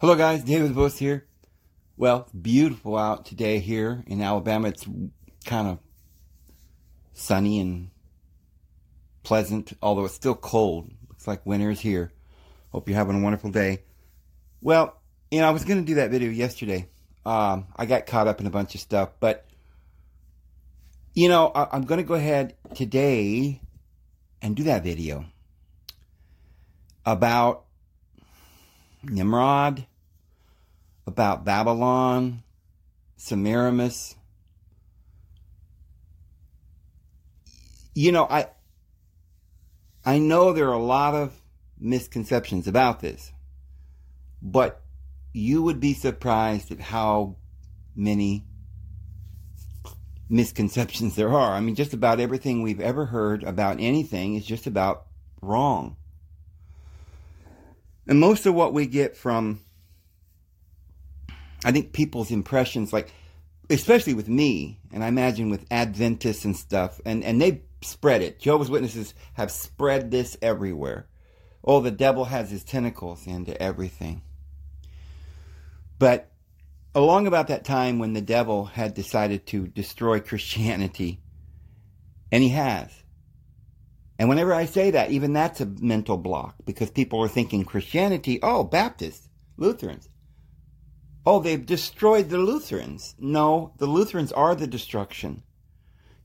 Hello, guys. David Vose here. Well, beautiful out today here in Alabama. It's kind of sunny and pleasant, although it's still cold. Looks like winter is here. Hope you're having a wonderful day. Well, you know, I was going to do that video yesterday. Um, I got caught up in a bunch of stuff, but you know, I, am going to go ahead today and do that video about Nimrod, about Babylon, Semiramis. You know, I I know there are a lot of misconceptions about this, but you would be surprised at how many misconceptions there are. I mean, just about everything we've ever heard about anything is just about wrong. And most of what we get from, I think, people's impressions, like, especially with me, and I imagine with Adventists and stuff, and, and they spread it. Jehovah's Witnesses have spread this everywhere. Oh, the devil has his tentacles into everything. But along about that time when the devil had decided to destroy Christianity, and he has. And whenever I say that, even that's a mental block because people are thinking Christianity, oh, Baptists, Lutherans. Oh, they've destroyed the Lutherans. No, the Lutherans are the destruction.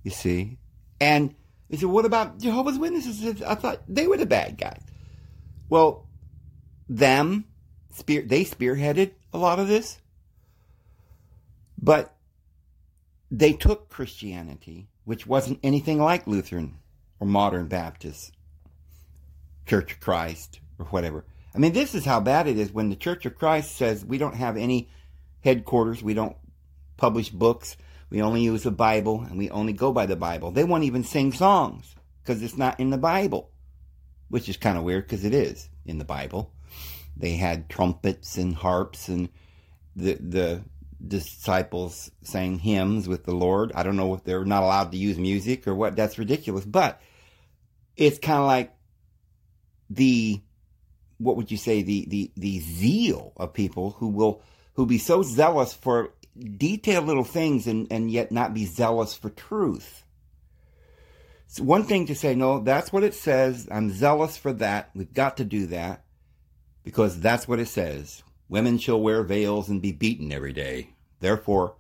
You see? And they said, what about Jehovah's Witnesses? I thought they were the bad guys. Well, them, spear, they spearheaded a lot of this. But they took Christianity, which wasn't anything like Lutheran or modern Baptist, Church of Christ, or whatever. I mean, this is how bad it is when the Church of Christ says we don't have any headquarters, we don't publish books, we only use the Bible, and we only go by the Bible. They won't even sing songs because it's not in the Bible, which is kind of weird because it is in the Bible. They had trumpets and harps and the the disciples sang hymns with the Lord. I don't know if they're not allowed to use music or what. That's ridiculous. But it's kind of like the what would you say the the the zeal of people who will who be so zealous for detailed little things and and yet not be zealous for truth. It's one thing to say no, that's what it says. I'm zealous for that. We've got to do that because that's what it says. Women shall wear veils and be beaten every day. Therefore,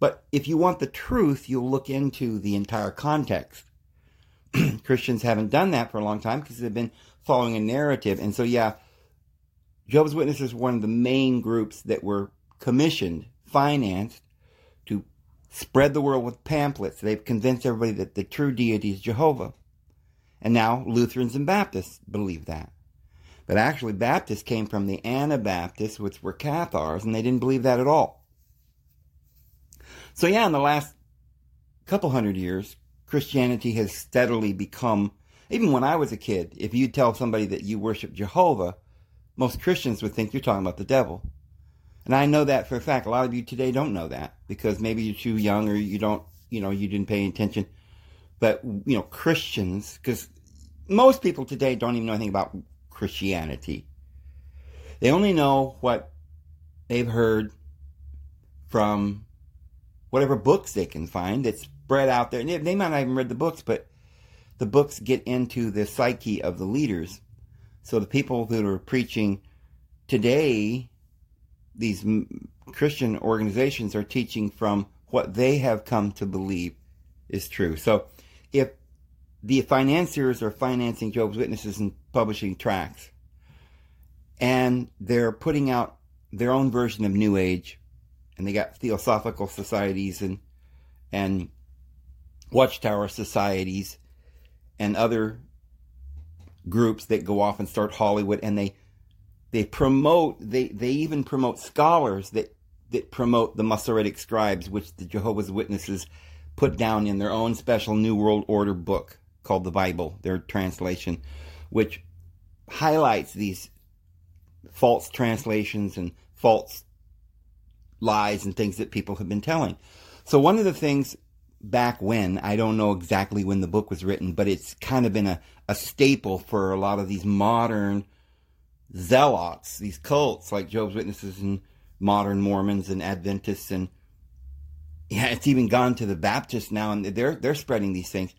but if you want the truth, you'll look into the entire context. Christians haven't done that for a long time because they've been following a narrative. And so, yeah, Jehovah's Witnesses were one of the main groups that were commissioned, financed to spread the world with pamphlets. They've convinced everybody that the true deity is Jehovah. And now Lutherans and Baptists believe that. But actually, Baptists came from the Anabaptists, which were Cathars, and they didn't believe that at all. So, yeah, in the last couple hundred years, Christianity has steadily become, even when I was a kid, if you tell somebody that you worship Jehovah, most Christians would think you're talking about the devil. And I know that for a fact. A lot of you today don't know that because maybe you're too young or you don't, you know, you didn't pay attention. But, you know, Christians, because most people today don't even know anything about Christianity. They only know what they've heard from whatever books they can find that's spread out there. And they might not even read the books, but the books get into the psyche of the leaders. So the people that are preaching today, these Christian organizations are teaching from what they have come to believe is true. So if the financiers are financing Jehovah's Witnesses and publishing tracts. And they're putting out their own version of New Age. And they got theosophical societies and and watchtower societies and other groups that go off and start Hollywood and they they promote they they even promote scholars that that promote the Masoretic scribes, which the Jehovah's Witnesses put down in their own special New World Order book called the Bible, their translation, which highlights these false translations and false lies and things that people have been telling. So one of the things back when, I don't know exactly when the book was written, but it's kind of been a, a staple for a lot of these modern zealots, these cults like Jehovah's Witnesses and modern Mormons and Adventists and yeah, it's even gone to the Baptists now, and they're they're spreading these things.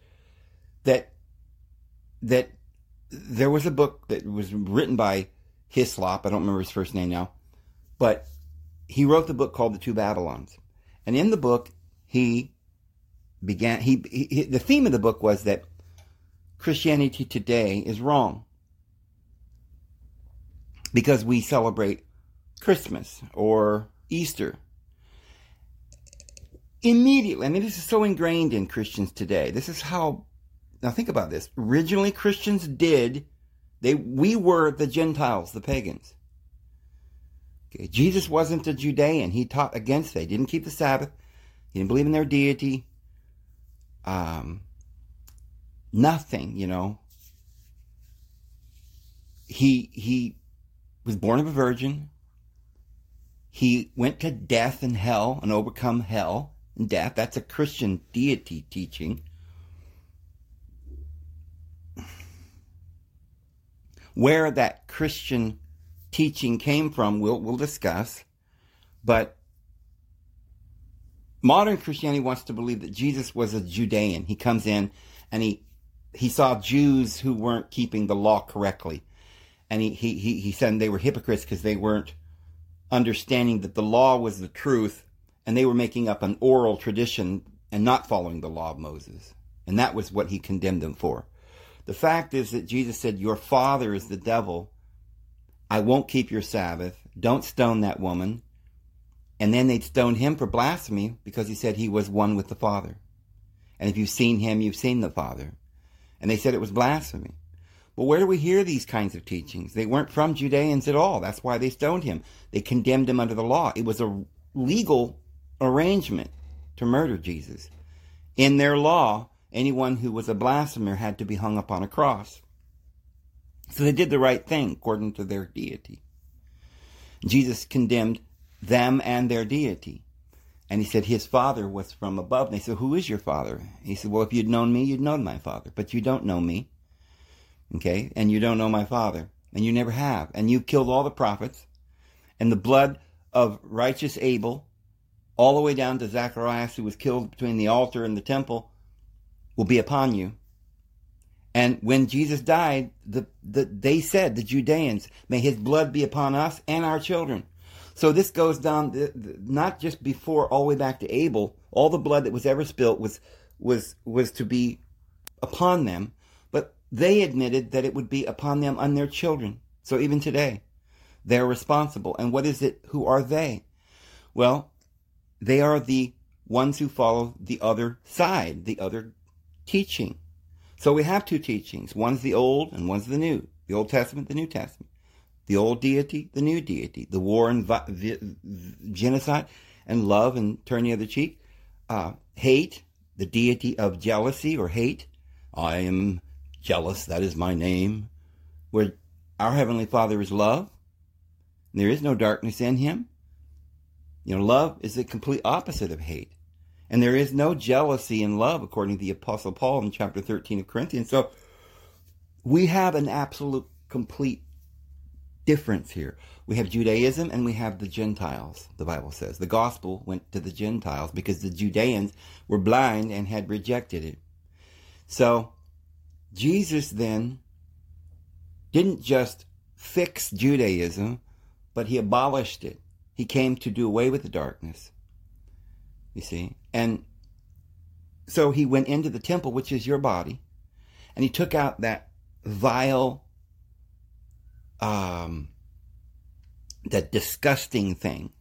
That that there was a book that was written by Hislop. I don't remember his first name now, but he wrote the book called The Two Babylons, and in the book he began. He, he the theme of the book was that Christianity today is wrong because we celebrate Christmas or Easter. Immediately, I mean, this is so ingrained in Christians today. This is how, now think about this. Originally, Christians did, they, we were the Gentiles, the pagans. Okay, Jesus wasn't a Judean. He taught against, they didn't keep the Sabbath. He didn't believe in their deity. Um, nothing, you know. He, he was born of a virgin. He went to death and hell and overcome hell and death. That's a Christian deity teaching. Where that Christian teaching came from, we'll, we'll discuss. But modern Christianity wants to believe that Jesus was a Judean. He comes in and he he saw Jews who weren't keeping the law correctly and he, he, he, he said they were hypocrites because they weren't understanding that the law was the truth and they were making up an oral tradition and not following the law of Moses. And that was what he condemned them for. The fact is that Jesus said, Your father is the devil. I won't keep your Sabbath. Don't stone that woman. And then they'd stone him for blasphemy because he said he was one with the Father. And if you've seen him, you've seen the Father. And they said it was blasphemy. But where do we hear these kinds of teachings? They weren't from Judeans at all. That's why they stoned him. They condemned him under the law. It was a legal arrangement to murder Jesus. In their law, anyone who was a blasphemer had to be hung upon a cross. So they did the right thing according to their deity. Jesus condemned them and their deity. And he said his father was from above. And they said, Who is your father? He said, Well, if you'd known me, you'd known my father. But you don't know me. Okay? And you don't know my Father. And you never have. And you killed all the prophets. And the blood of righteous Abel, all the way down to Zacharias, who was killed between the altar and the temple, will be upon you. And when Jesus died, the, the, they said, the Judeans, may his blood be upon us and our children. So this goes down not just before all the way back to Abel. All the blood that was ever spilt was was was to be upon them, but they admitted that it would be upon them and their children. So even today, they're responsible. And what is it? Who are they? Well, they are the ones who follow the other side, the other teaching. So we have two teachings. One's the old and one's the new. The Old Testament, the New Testament. The old deity, the new deity. The war and vi- vi- genocide and love and turn the other cheek. Uh, hate, the deity of jealousy or hate. I am jealous, that is my name, where our Heavenly Father is love. There is no darkness in Him. You know, love is the complete opposite of hate. And there is no jealousy in love, according to the Apostle Paul in chapter 13 of Corinthians. So we have an absolute, complete difference here. We have Judaism and we have the Gentiles, the Bible says. The gospel went to the Gentiles because the Judeans were blind and had rejected it. So Jesus then didn't just fix Judaism, but he abolished it. He came to do away with the darkness. You see? And so he went into the temple, which is your body, and he took out that vile, um, that disgusting thing,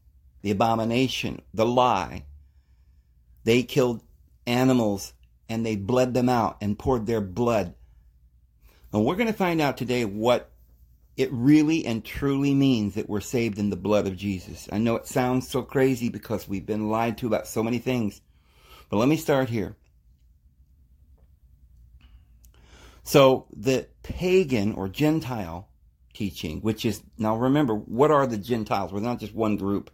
the abomination, the lie. They killed animals and they bled them out and poured their blood and we're going to find out today what it really and truly means that we're saved in the blood of Jesus. I know it sounds so crazy because we've been lied to about so many things. But let me start here. So, the pagan or Gentile teaching, which is, now remember, what are the Gentiles? We're not just one group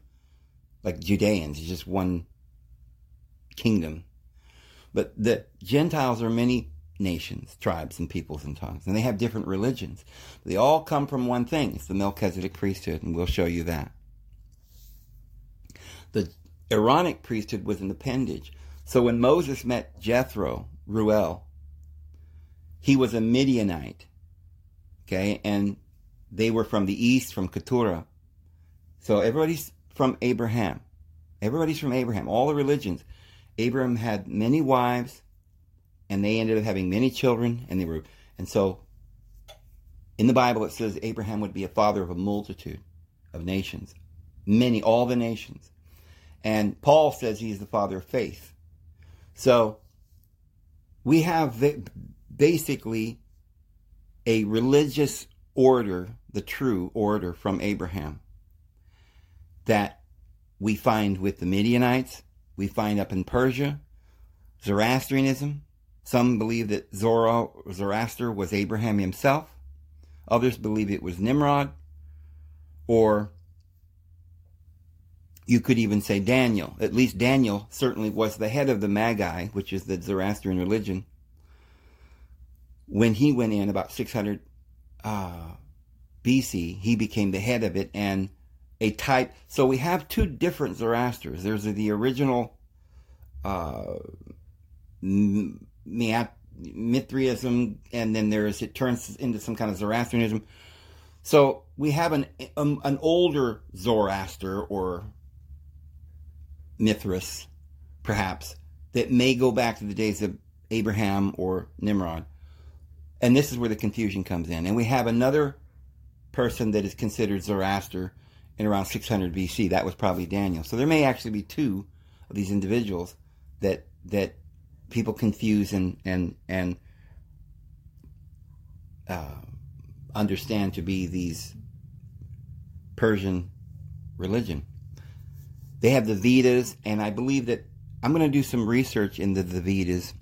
like Judeans, it's just one kingdom. But the Gentiles are many nations, tribes, and peoples and tongues. And they have different religions. They all come from one thing. It's the Melchizedek priesthood, and we'll show you that. The Aaronic priesthood was an appendage. So when Moses met Jethro, Ruel, he was a Midianite. Okay, and they were from the east, from Keturah. So everybody's from Abraham. Everybody's from Abraham. All the religions. Abraham had many wives, and they ended up having many children, and they were, and so in the Bible it says Abraham would be a father of a multitude of nations, many, all the nations. And Paul says he's the father of faith. So we have basically a religious order, the true order from Abraham, that we find with the Midianites, we find up in Persia, Zoroastrianism. Some believe that Zoro, Zoroaster was Abraham himself. Others believe it was Nimrod, or you could even say Daniel. At least Daniel certainly was the head of the Magi, which is the Zoroastrian religion. When he went in about 600 uh, BC, he became the head of it and a type. So we have two different Zoroasters. There's the original uh, Mithraism, and then there's it turns into some kind of Zoroastrianism. So we have an um, an older Zoroaster or Mithras, perhaps, that may go back to the days of Abraham or Nimrod. And this is where the confusion comes in. And we have another person that is considered Zoroaster in around 600 BC. That was probably Daniel. So there may actually be two of these individuals that that people confuse and and and uh, understand to be these Persian religion. They have the Vedas, and I believe that I'm going to do some research into the Vedas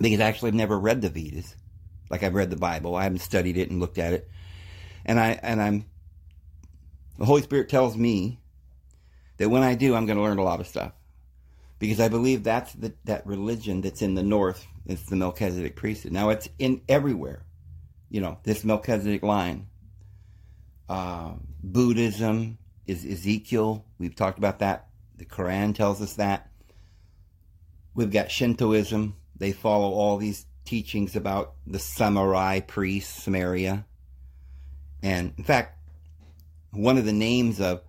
because actually I've never read the Vedas. Like I've read the Bible, I haven't studied it and looked at it, and I and I'm the Holy Spirit tells me that when I do, I'm going to learn a lot of stuff because I believe that's the, that religion that's in the north. It's the Melchizedek priesthood. Now it's in everywhere, you know, this Melchizedek line. Uh, Buddhism, is Ezekiel. We've talked about that. The Quran tells us that. We've got Shintoism. They follow all these teachings about the samurai priests, Samaria. And in fact, one of the names of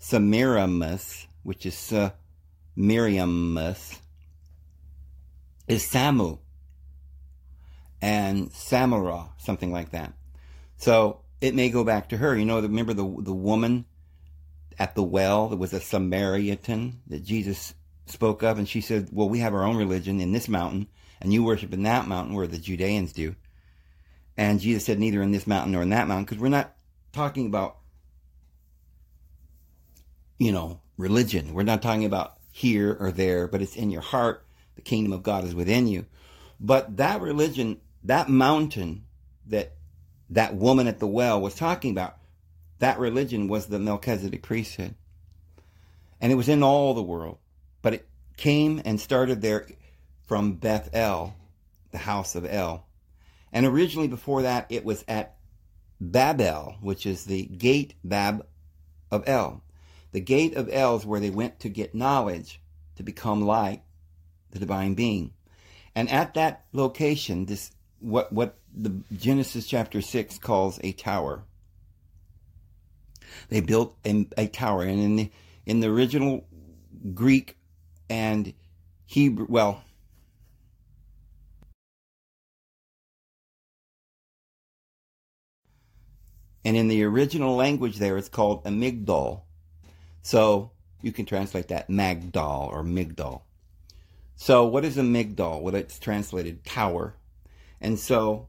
Samiramus, which is Semiramis, is Samu and Samura, something like that. So it may go back to her. You know, remember the the woman at the well. There was a Samaritan that Jesus spoke up and she said, Well, we have our own religion in this mountain, and you worship in that mountain where the Judeans do. And Jesus said, Neither in this mountain nor in that mountain, because we're not talking about, you know, religion. We're not talking about here or there, but it's in your heart. The kingdom of God is within you. But that religion, that mountain that that woman at the well was talking about, that religion was the Melchizedek priesthood. And it was in all the world. But it came and started there from Beth El, the house of El. And originally before that, it was at Babel, which is the gate Bab of El. The gate of El is where they went to get knowledge to become like the divine being. And at that location, this what what the Genesis chapter six calls a tower. They built a, a tower, and in the in the original Greek and Hebrew, well, and in the original language there it's called amygdal. So you can translate that Magdal or Migdal. So what is a Migdal? Well, it's translated tower. And so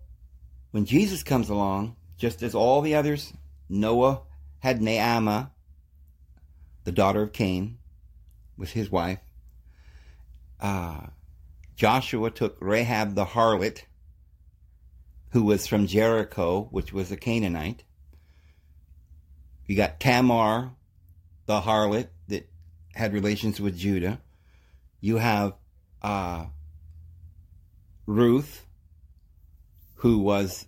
when Jesus comes along, just as all the others, Noah had Naamah, the daughter of Cain, with his wife. Uh, Joshua took Rahab the harlot, who was from Jericho, which was a Canaanite. You got Tamar, the harlot that had relations with Judah. You have uh, Ruth, who was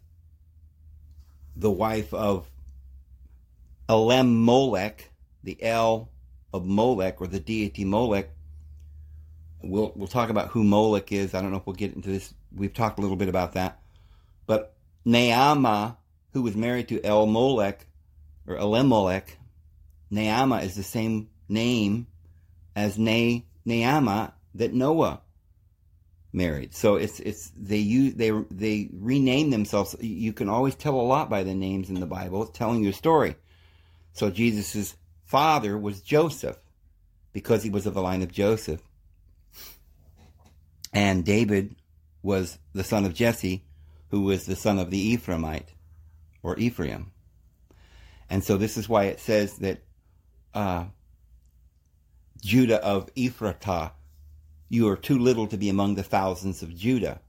the wife of Elam Molech, the El of Molech, or the deity Molech. We'll, we'll talk about who Molech is. I don't know if we'll get into this. We've talked a little bit about that. But Naamah, who was married to El Molech, or Elimelech, Naamah is the same name as Na, Naamah that Noah married. So it's it's they use they they rename themselves. You can always tell a lot by the names in the Bible. It's telling you a story. So Jesus' father was Joseph because he was of the line of Joseph. And David was the son of Jesse, who was the son of the Ephraimite or Ephraim. And so this is why it says that uh, Judah of Ephratah, you are too little to be among the thousands of Judah.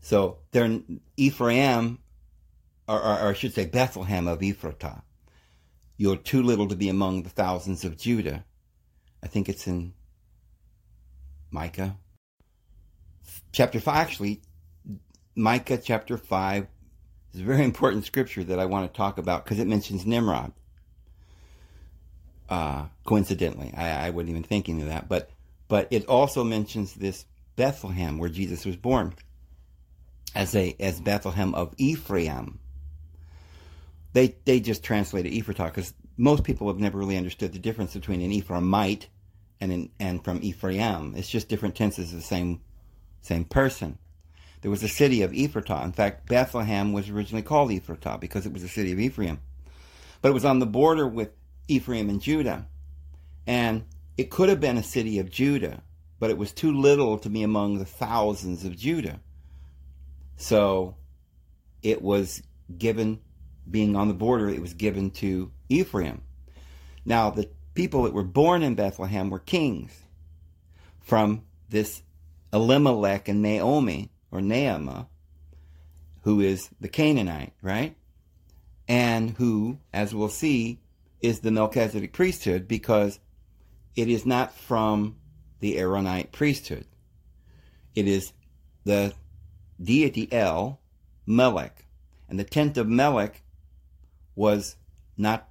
So they're Ephraim, or, or, or I should say Bethlehem of Ephratah. You're too little to be among the thousands of Judah. I think it's in Micah. Chapter 5, actually, Micah chapter 5 is a very important scripture that I want to talk about because it mentions Nimrod. Uh, coincidentally, I, I wasn't even thinking of that, but but it also mentions this Bethlehem where Jesus was born as a as Bethlehem of Ephraim they they just translated Ephratah because most people have never really understood the difference between an Ephraimite and an, and from Ephraim. It's just different tenses of the same same person. There was a city of Ephratah. In fact, Bethlehem was originally called Ephratah because it was a city of Ephraim. But it was on the border with Ephraim and Judah. And it could have been a city of Judah, but it was too little to be among the thousands of Judah. So it was given being on the border, it was given to Ephraim. Now, the people that were born in Bethlehem were kings from this Elimelech and Naomi, or Naamah, who is the Canaanite, right? And who, as we'll see, is the Melchizedek priesthood because it is not from the Aaronite priesthood. It is the deity El, Melech. And the tent of Melech was not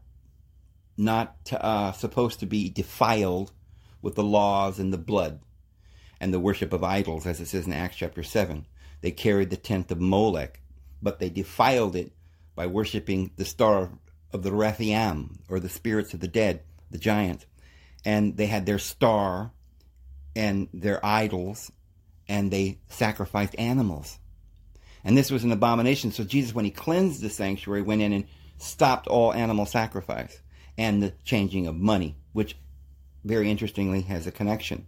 not uh, supposed to be defiled with the laws and the blood and the worship of idols, as it says in Acts chapter 7. They carried the tent of Molech, but they defiled it by worshiping the star of the Rephaim, or the spirits of the dead, the giants. And they had their star and their idols, and they sacrificed animals. And this was an abomination. So Jesus, when he cleansed the sanctuary, went in and stopped all animal sacrifice and the changing of money, which very interestingly has a connection.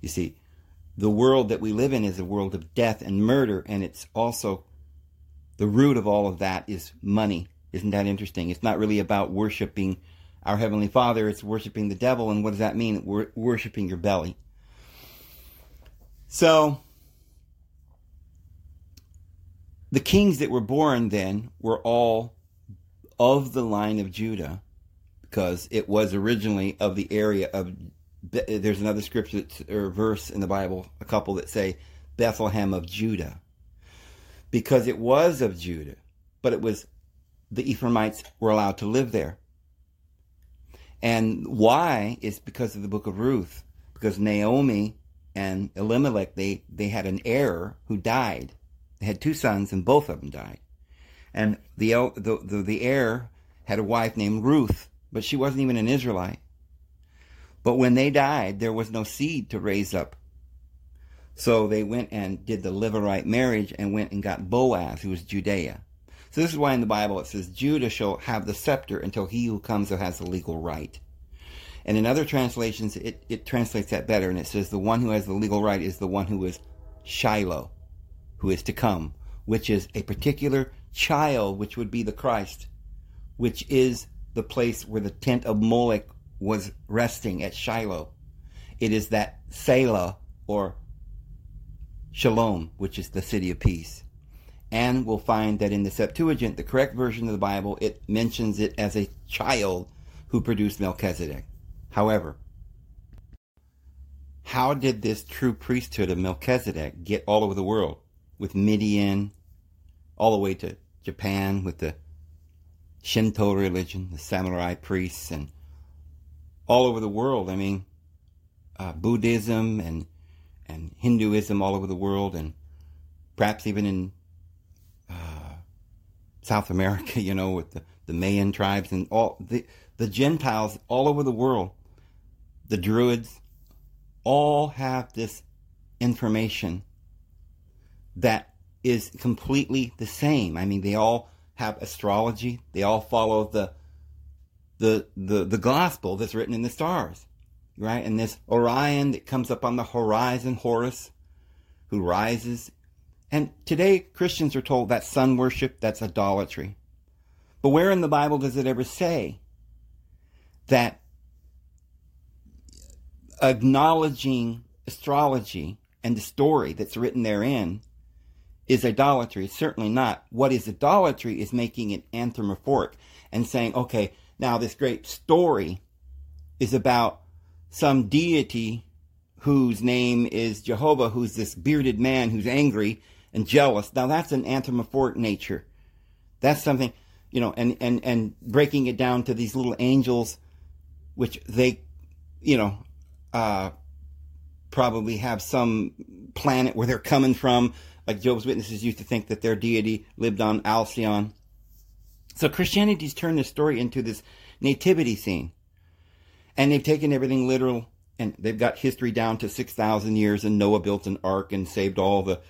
You see, the world that we live in is a world of death and murder, and it's also the root of all of that is money. Isn't that interesting? It's not really about worshiping our Heavenly Father, it's worshiping the devil. And what does that mean? We're worshiping your belly. So, the kings that were born then were all of the line of Judah, because it was originally of the area of. There's another scripture or verse in the Bible, a couple that say Bethlehem of Judah, because it was of Judah, but it was the Ephraimites were allowed to live there. And why is because of the book of Ruth, because Naomi and Elimelech they they had an heir who died. They had two sons, and both of them died. And the, the, the, the heir had a wife named Ruth, but she wasn't even an Israelite. But when they died, there was no seed to raise up. So they went and did the Levirate marriage and went and got Boaz, who was Judea. So this is why in the Bible it says, Judah shall have the scepter until he who comes has the legal right. And in other translations, it, it translates that better, and it says, the one who has the legal right is the one who is Shiloh, who is to come, which is a particular child, which would be the Christ, which is the place where the tent of Molech was resting at Shiloh. It is that Selah or Shalom, which is the city of peace. And we'll find that in the Septuagint, the correct version of the Bible, it mentions it as a child who produced Melchizedek. However, how did this true priesthood of Melchizedek get all over the world with Midian, all the way to Japan with the Shinto religion, the samurai priests, and all over the world. I mean, uh, Buddhism and and Hinduism all over the world, and perhaps even in uh, South America, you know, with the, the Mayan tribes and all the the Gentiles all over the world, the Druids, all have this information that is completely the same. I mean, they all have astrology. They all follow the the the the gospel that's written in the stars, right? And this Orion that comes up on the horizon, Horus, who rises. And today Christians are told that sun worship, that's idolatry. But where in the Bible does it ever say that acknowledging astrology and the story that's written therein is idolatry. Certainly not. What is idolatry is making it anthropomorphic and saying, okay, now this great story is about some deity whose name is Jehovah, who's this bearded man who's angry and jealous. Now that's an anthropomorphic nature. That's something, you know, and, and, and breaking it down to these little angels, which they, you know, uh, probably have some planet where they're coming from. Like Job's Witnesses used to think that their deity lived on Alcyon. So Christianity's turned the story into this nativity scene. And they've taken everything literal and they've got history down to 6,000 years and Noah built an ark and saved all the,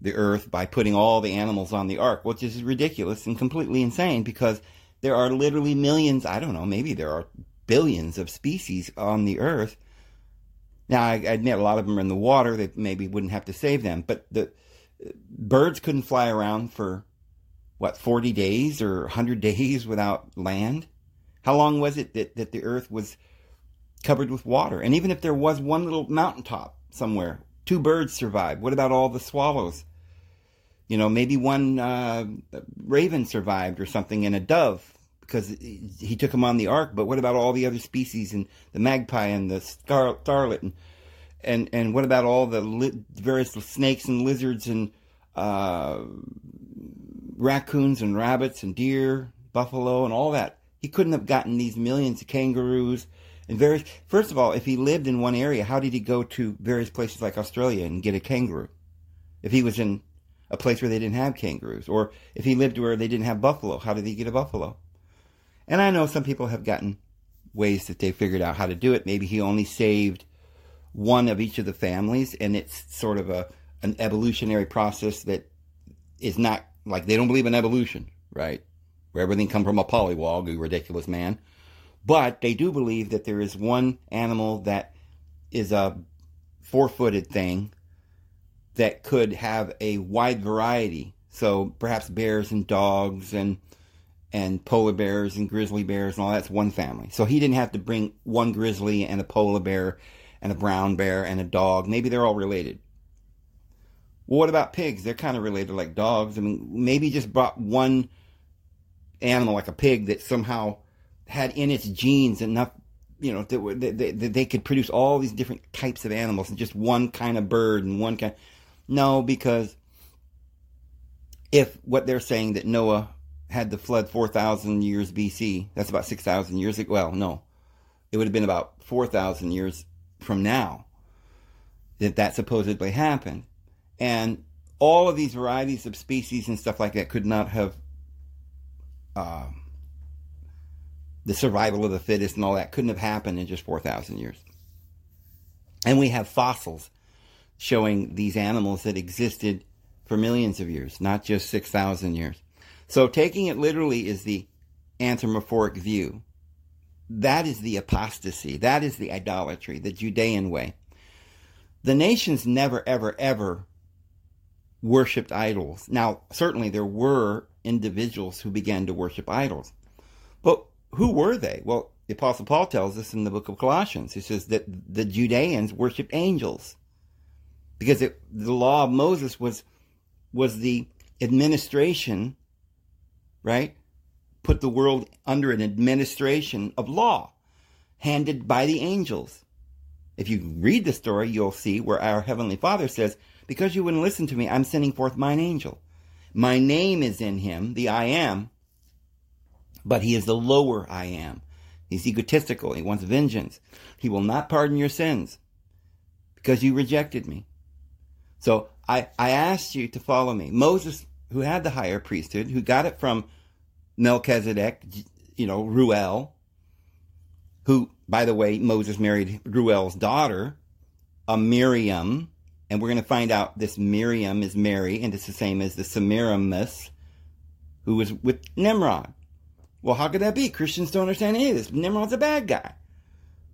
the earth by putting all the animals on the ark, which is ridiculous and completely insane because there are literally millions, I don't know, maybe there are billions of species on the earth now, I, admit a lot of them are in the water. They maybe wouldn't have to save them, but the birds couldn't fly around for what 40 days or 100 days without land. How long was it that, that the earth was covered with water? And even if there was one little mountaintop somewhere, two birds survived. What about all the swallows? You know, maybe one uh, raven survived or something, and a dove because he took him on the ark. But what about all the other species and the magpie and the star- starlet and and and what about all the li- various snakes and lizards and uh, raccoons and rabbits and deer, buffalo and all that? He couldn't have gotten these millions of kangaroos and various. First of all, if he lived in one area, how did he go to various places like Australia and get a kangaroo? If he was in a place where they didn't have kangaroos, or if he lived where they didn't have buffalo, how did he get a buffalo? And I know some people have gotten ways that they figured out how to do it. Maybe he only saved one of each of the families, and it's sort of a an evolutionary process that is not like they don't believe in evolution, right? Where everything come from a pollywog, you ridiculous man. But they do believe that there is one animal that is a four-footed thing that could have a wide variety. So perhaps bears and dogs and and polar bears and grizzly bears and all that's one family. So he didn't have to bring one grizzly and a polar bear and a brown bear and a dog. Maybe they're all related. What about pigs? They're kind of related like dogs. I mean, maybe just brought one animal like a pig that somehow had in its genes enough, you know, that, that, that they could produce all these different types of animals and just one kind of bird and one kind. No, because if what they're saying that Noah had the flood 4,000 years BC, that's about 6,000 years ago. Well, no, it would have been about 4,000 years from now that that supposedly happened. And all of these varieties of species and stuff like that could not have uh, the survival of the fittest and all that couldn't have happened in just 4,000 years. And we have fossils showing these animals that existed for millions of years, not just 6,000 years. So taking it literally is the anthropomorphic view. That is the apostasy. That is the idolatry, the Judean way. The nations never, ever, ever worshipped idols. Now, certainly there were individuals who began to worship idols. But who were they? Well, the Apostle Paul tells us in the book of Colossians. He says that the Judeans worshipped angels because it, the law of Moses was was the administration right? Put the world under an administration of law handed by the angels. If you read the story, you'll see where our Heavenly Father says, Because you wouldn't listen to me, I'm sending forth mine angel. My name is in him, the I am, but he is the lower I am. He's egotistical. He wants vengeance. He will not pardon your sins because you rejected me. So I, I asked you to follow me. Moses, who had the higher priesthood, who got it from Melchizedek, you know, Ruel, who, by the way, Moses married Ruel's daughter, a Miriam, and we're going to find out this Miriam is Mary, and it's the same as the Semiramis, who was with Nimrod. Well, how could that be? Christians don't understand any of this. Nimrod's a bad guy,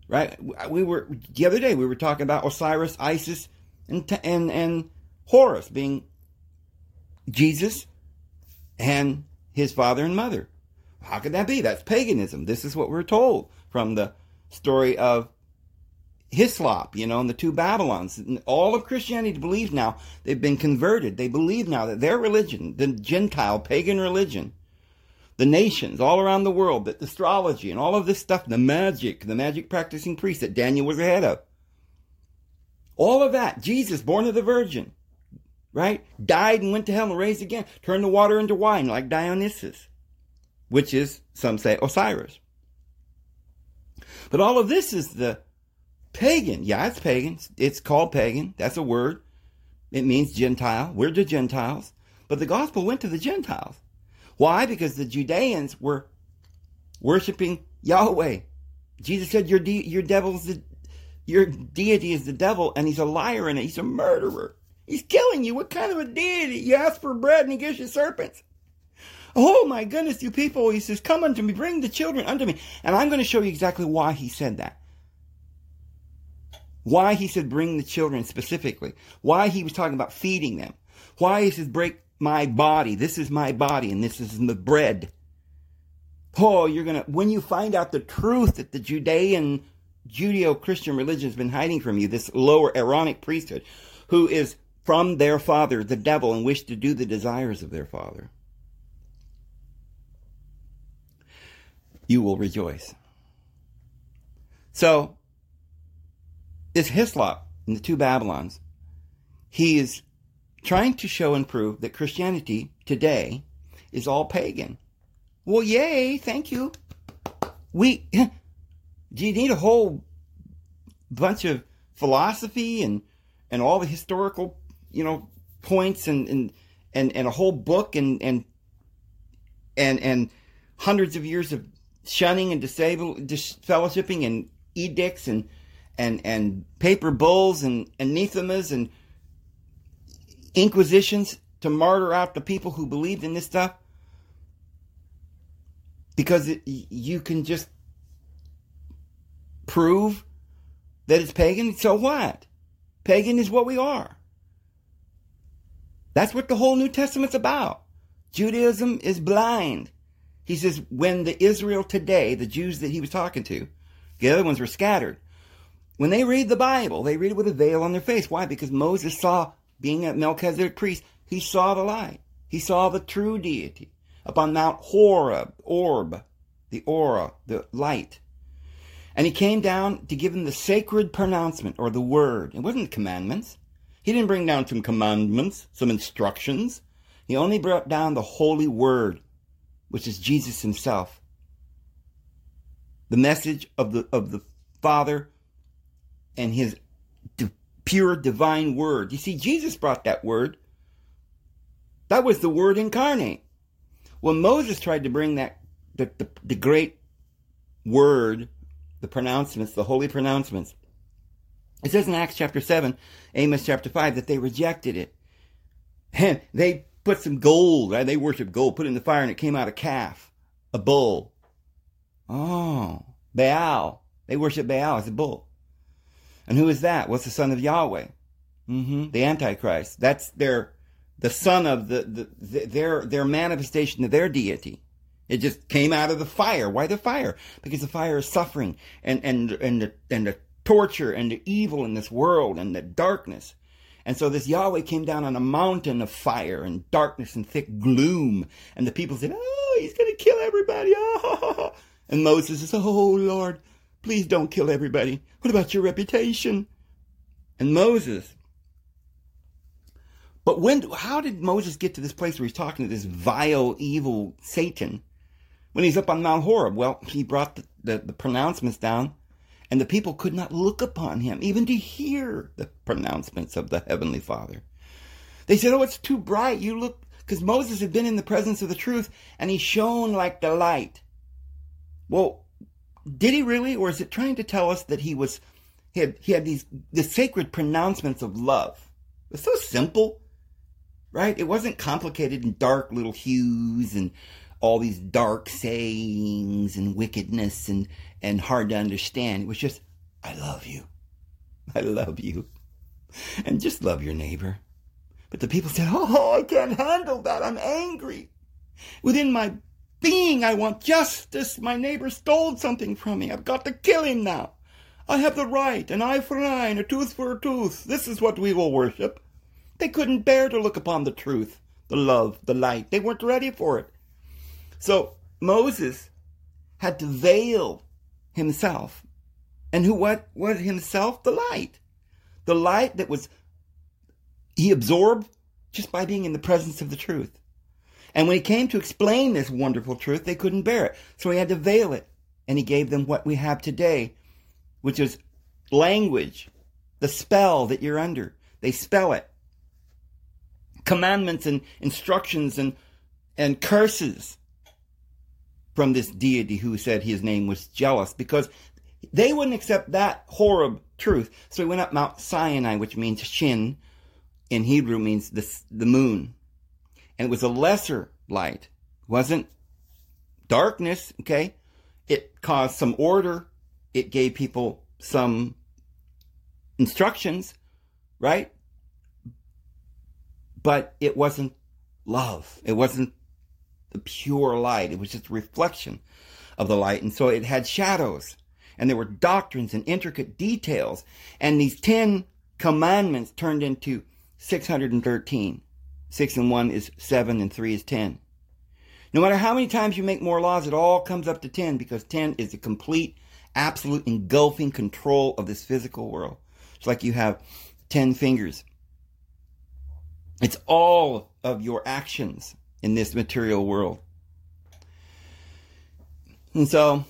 right? We were the other day we were talking about Osiris, Isis, and and and Horus being Jesus and his father and mother. How could that be? That's paganism. This is what we're told from the story of Hislop, you know, and the two Babylons. All of Christianity believes now they've been converted. They believe now that their religion, the Gentile pagan religion, the nations all around the world, that astrology and all of this stuff, the magic, the magic practicing priest that Daniel was ahead of, all of that, Jesus, born of the Virgin, right? Died and went to hell and raised again, turned the water into wine like Dionysus, which is, some say, Osiris. But all of this is the pagan. Yeah, it's pagan. It's called pagan. That's a word. It means Gentile. We're the Gentiles. But the gospel went to the Gentiles. Why? Because the Judeans were worshiping Yahweh. Jesus said, "Your de- your devil's the your deity is the devil, and he's a liar and he's a murderer. He's killing you. What kind of a deity? You ask for bread and he gives you serpents. Oh my goodness, you people! He says, "Come unto me, bring the children unto me," and I'm going to show you exactly why he said that. Why he said, "Bring the children" specifically. Why he was talking about feeding them. Why he says, "Break my body. This is my body, and this is the bread. Oh, you're going to, when you find out the truth that the Judean, Judeo Christian religion has been hiding from you, this lower Aaronic priesthood, who is from their father, the devil, and wish to do the desires of their father, you will rejoice. So, this Hislop in the two Babylons, he is trying to show and prove that Christianity today is all pagan. Well, yay, thank you. We, do you need a whole bunch of philosophy and, and all the historical, you know, points and, and, and, and a whole book and, and, and, and hundreds of years of shunning and disable, disfellowshipping and edicts and, and, and paper bulls and anathemas and inquisitions to martyr out the people who believed in this stuff? Because it, you can just prove that it's pagan. So what? Pagan is what we are. That's what the whole New Testament's about. Judaism is blind. He says, when the Israel today, the Jews that he was talking to, the other ones were scattered. When they read the Bible, they read it with a veil on their face. Why? Because Moses saw being a Melchizedek priest, he saw the light. He saw the true deity upon Mount Horeb, Orb, the aura, the light. And he came down to give him the sacred pronouncement or the word. It wasn't commandments. He didn't bring down some commandments, some instructions. He only brought down the holy word, which is Jesus himself. The message of the, of the Father and his pure divine word. You see, Jesus brought that word. That was the word incarnate. When Moses tried to bring that, the, the, the great word, the pronouncements, the holy pronouncements, it says in Acts chapter 7, Amos chapter 5, that they rejected it. And they put some gold, right? They worshiped gold, put it in the fire, and it came out a calf, a bull. Oh, Baal. They worship Baal as a bull. And who is that? What's the son of Yahweh? Mm-hmm. The Antichrist. That's their the son of the, the, the, their their manifestation of their deity. It just came out of the fire. Why the fire? Because the fire is suffering and and and the, and the torture and the evil in this world and the darkness. And so this Yahweh came down on a mountain of fire and darkness and thick gloom. And the people said, "Oh, he's going to kill everybody!" Oh. And Moses says, "Oh Lord, Please don't kill everybody. What about your reputation? And Moses. But when, how did Moses get to this place where he's talking to this vile, evil Satan when he's up on Mount Horeb? Well, he brought the, the, the pronouncements down and the people could not look upon him, even to hear the pronouncements of the Heavenly Father. They said, Oh, it's too bright. You look, because Moses had been in the presence of the truth and he shone like the light. Well, did he really, or is it trying to tell us that he was, he had, he had these, the sacred pronouncements of love? It's so simple, right? It wasn't complicated and dark little hues and all these dark sayings and wickedness and, and hard to understand. It was just, I love you. I love you. And just love your neighbor. But the people said, Oh, I can't handle that. I'm angry. Within my being, I want justice. My neighbor stole something from me. I've got to kill him now. I have the right, an eye for an eye and a tooth for a tooth. This is what we will worship. They couldn't bear to look upon the truth, the love, the light. They weren't ready for it. So Moses had to veil himself. And who what was himself? The light. The light that was he absorbed just by being in the presence of the truth. And when he came to explain this wonderful truth, they couldn't bear it. So he had to veil it. And he gave them what we have today, which is language, the spell that you're under. They spell it. Commandments and instructions and, and curses from this deity who said his name was jealous because they wouldn't accept that horrible truth. So he went up Mount Sinai, which means shin, in Hebrew means the, the moon. And it was a lesser light. It wasn't darkness, okay? It caused some order. It gave people some instructions, right? But it wasn't love. It wasn't the pure light. It was just a reflection of the light. And so it had shadows. And there were doctrines and intricate details. And these 10 commandments turned into 613. 6 and 1 is 7 and 3 is 10. No matter how many times you make more laws, it all comes up to 10 because 10 is the complete, absolute engulfing control of this physical world. It's like you have 10 fingers. It's all of your actions in this material world. And so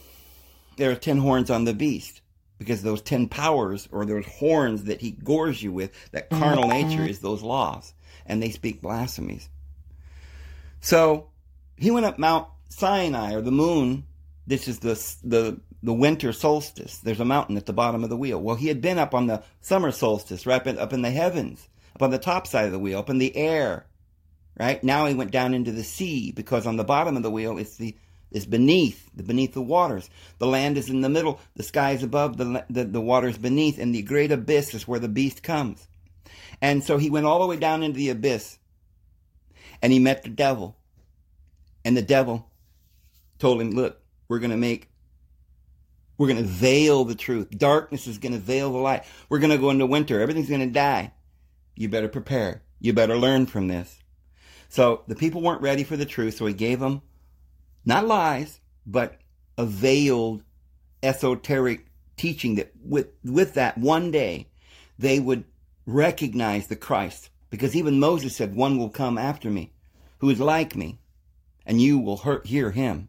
there are 10 horns on the beast because those 10 powers or those horns that he gores you with, that carnal mm-hmm. nature is those laws, and they speak blasphemies. So he went up Mount Sinai or the moon. This is the, the, the winter solstice. There's a mountain at the bottom of the wheel. Well, he had been up on the summer solstice, right up in, the heavens, up on the top side of the wheel, up in the air. Right now he went down into the sea because on the bottom of the wheel is the is beneath, the beneath the waters. The land is in the middle, the sky is above, the, the, the waters beneath, and the great abyss is where the beast comes. And so he went all the way down into the abyss, and he met the devil. And the devil told him, look, we're going to make, we're going to veil the truth. Darkness is going to veil the light. We're going to go into winter. Everything's going to die. You better prepare. You better learn from this. So the people weren't ready for the truth, so he gave them not lies, but a veiled esoteric teaching that with, with that one day they would recognize the Christ. Because even Moses said, one will come after me who is like me and you will hear him.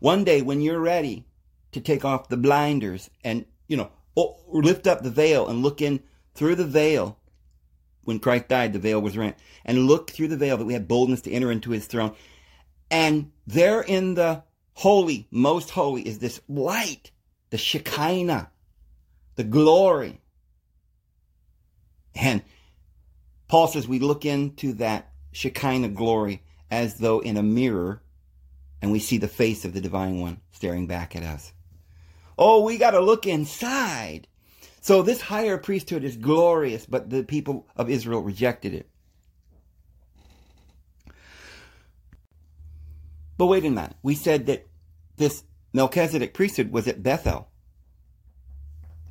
One day when you're ready to take off the blinders and, you know, lift up the veil and look in through the veil. When Christ died, the veil was rent. And look through the veil that we have boldness to enter into his throne. And there in the holy, most holy, is this light, the Shekinah, the glory. And Paul says we look into that Shekinah glory as though in a mirror and we see the face of the divine one staring back at us. Oh, we got to look inside. So this higher priesthood is glorious, but the people of Israel rejected it. But wait a minute. We said that this Melchizedek priesthood was at Bethel.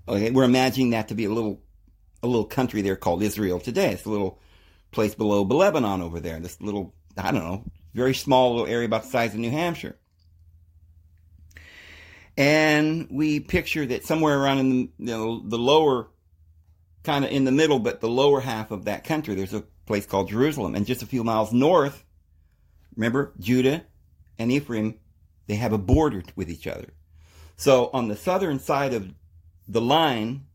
Okay, we're imagining that to be a little, a little country there called Israel today. It's a little place below Lebanon over there. This little, I don't know, very small little area about the size of New Hampshire. And we picture that somewhere around in the, you know, the lower, kind of in the middle, but the lower half of that country, there's a place called Jerusalem. And just a few miles north, remember, Judah and Ephraim, they have a border with each other. So on the southern side of the line,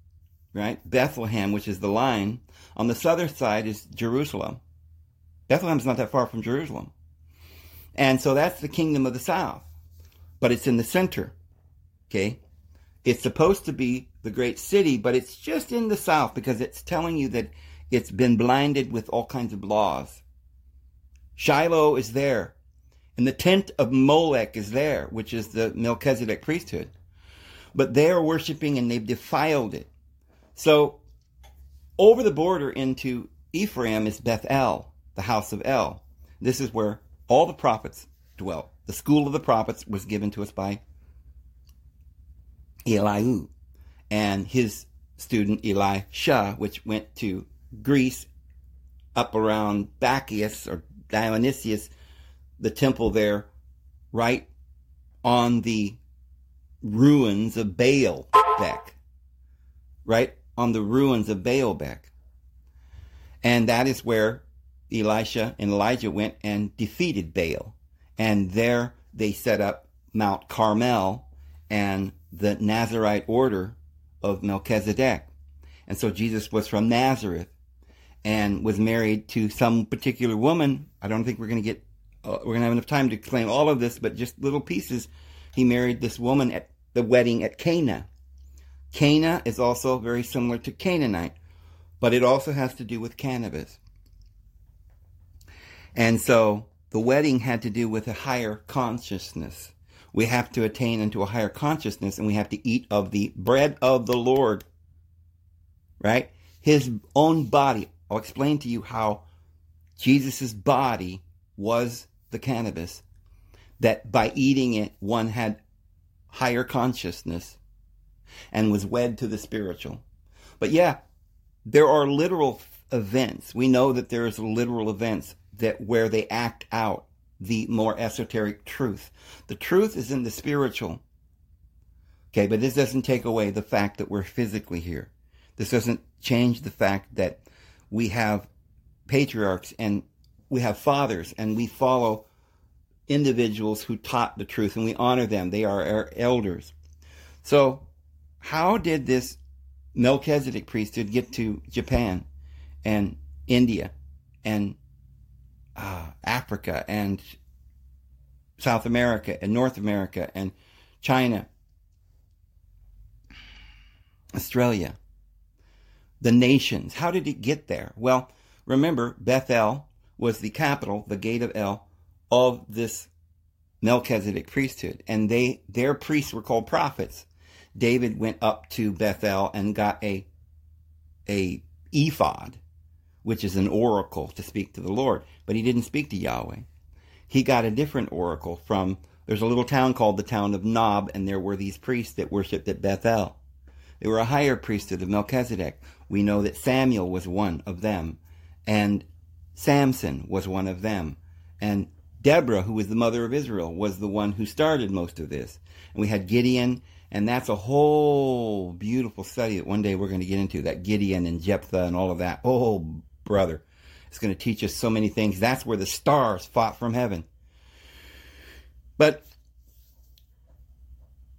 right, Bethlehem, which is the line, on the southern side is Jerusalem. Bethlehem's not that far from Jerusalem. And so that's the kingdom of the south. But it's in the center. Okay? It's supposed to be the great city, but it's just in the south because it's telling you that it's been blinded with all kinds of laws. Shiloh is there. And the tent of Molech is there, which is the Melchizedek priesthood. But they are worshiping and they've defiled it. So over the border into Ephraim is Bethel, the house of El. This is where all the prophets dwelt. The school of the prophets was given to us by Elihu and his student Elisha, which went to Greece up around Bacchus or Dionysius, the temple there, right on the ruins of Baalbek, right on the ruins of Baalbek. And that is where Elisha and Elijah went and defeated Baal. And there they set up Mount Carmel and the Nazarite order of Melchizedek. And so Jesus was from Nazareth and was married to some particular woman. I don't think we're going to get, uh, we're going to have enough time to explain all of this, but just little pieces. He married this woman at the wedding at Cana. Cana is also very similar to Canaanite, but it also has to do with cannabis. And so the wedding had to do with a higher consciousness. We have to attain into a higher consciousness and we have to eat of the bread of the Lord. Right? His own body. I'll explain to you how Jesus' body was the cannabis. That by eating it, one had higher consciousness and was wed to the spiritual. But yeah, there are literal events. We know that there's literal events that where they act out the more esoteric truth. The truth is in the spiritual. Okay, but this doesn't take away the fact that we're physically here. This doesn't change the fact that we have patriarchs and we have fathers and we follow individuals who taught the truth and we honor them. They are our elders. So, how did this Melchizedek priesthood get to Japan and India and uh, Africa and South America and North America and China, Australia, the nations. How did it get there? Well, remember, Bethel was the capital, the gate of El, of this Melchizedek priesthood. And they their priests were called prophets. David went up to Bethel and got a a ephod, which is an oracle to speak to the Lord, but he didn't speak to Yahweh. He got a different oracle from, there's a little town called the town of Nob, and there were these priests that worshipped at Bethel. They were a higher priesthood of Melchizedek. We know that Samuel was one of them, and Samson was one of them, and Deborah, who was the mother of Israel, was the one who started most of this. And we had Gideon and that's a whole beautiful study that one day we're going to get into that Gideon and Jephthah and all of that. Oh, brother. It's going to teach us so many things. That's where the stars fought from heaven. But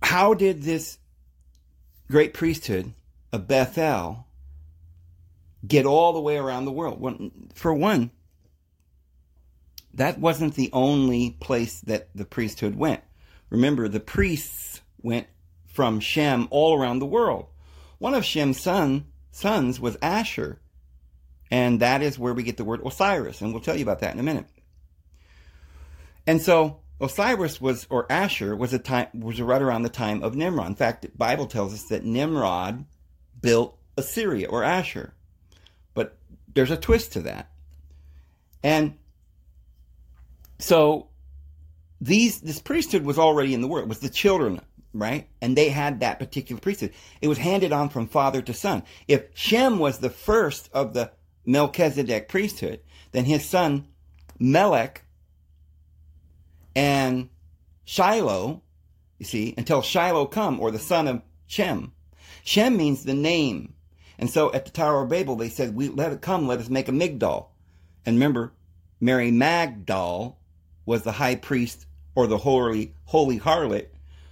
how did this great priesthood of Bethel get all the way around the world? Well, for one, that wasn't the only place that the priesthood went. Remember, the priests went from Shem all around the world. One of Shem's son, sons was Asher, and that is where we get the word Osiris, and we'll tell you about that in a minute. And so Osiris was, or Asher, was a time was right around the time of Nimrod. In fact, the Bible tells us that Nimrod built Assyria or Asher, but there's a twist to that. And so these this priesthood was already in the world. It was the children right? And they had that particular priesthood. It was handed on from father to son. If Shem was the first of the Melchizedek priesthood, then his son Melech and Shiloh you see, until Shiloh come, or the son of Shem. Shem means the name. And so at the Tower of Babel, they said, we let it come, let us make a Migdal. And remember, Mary Magdal was the high priest or the holy, holy harlot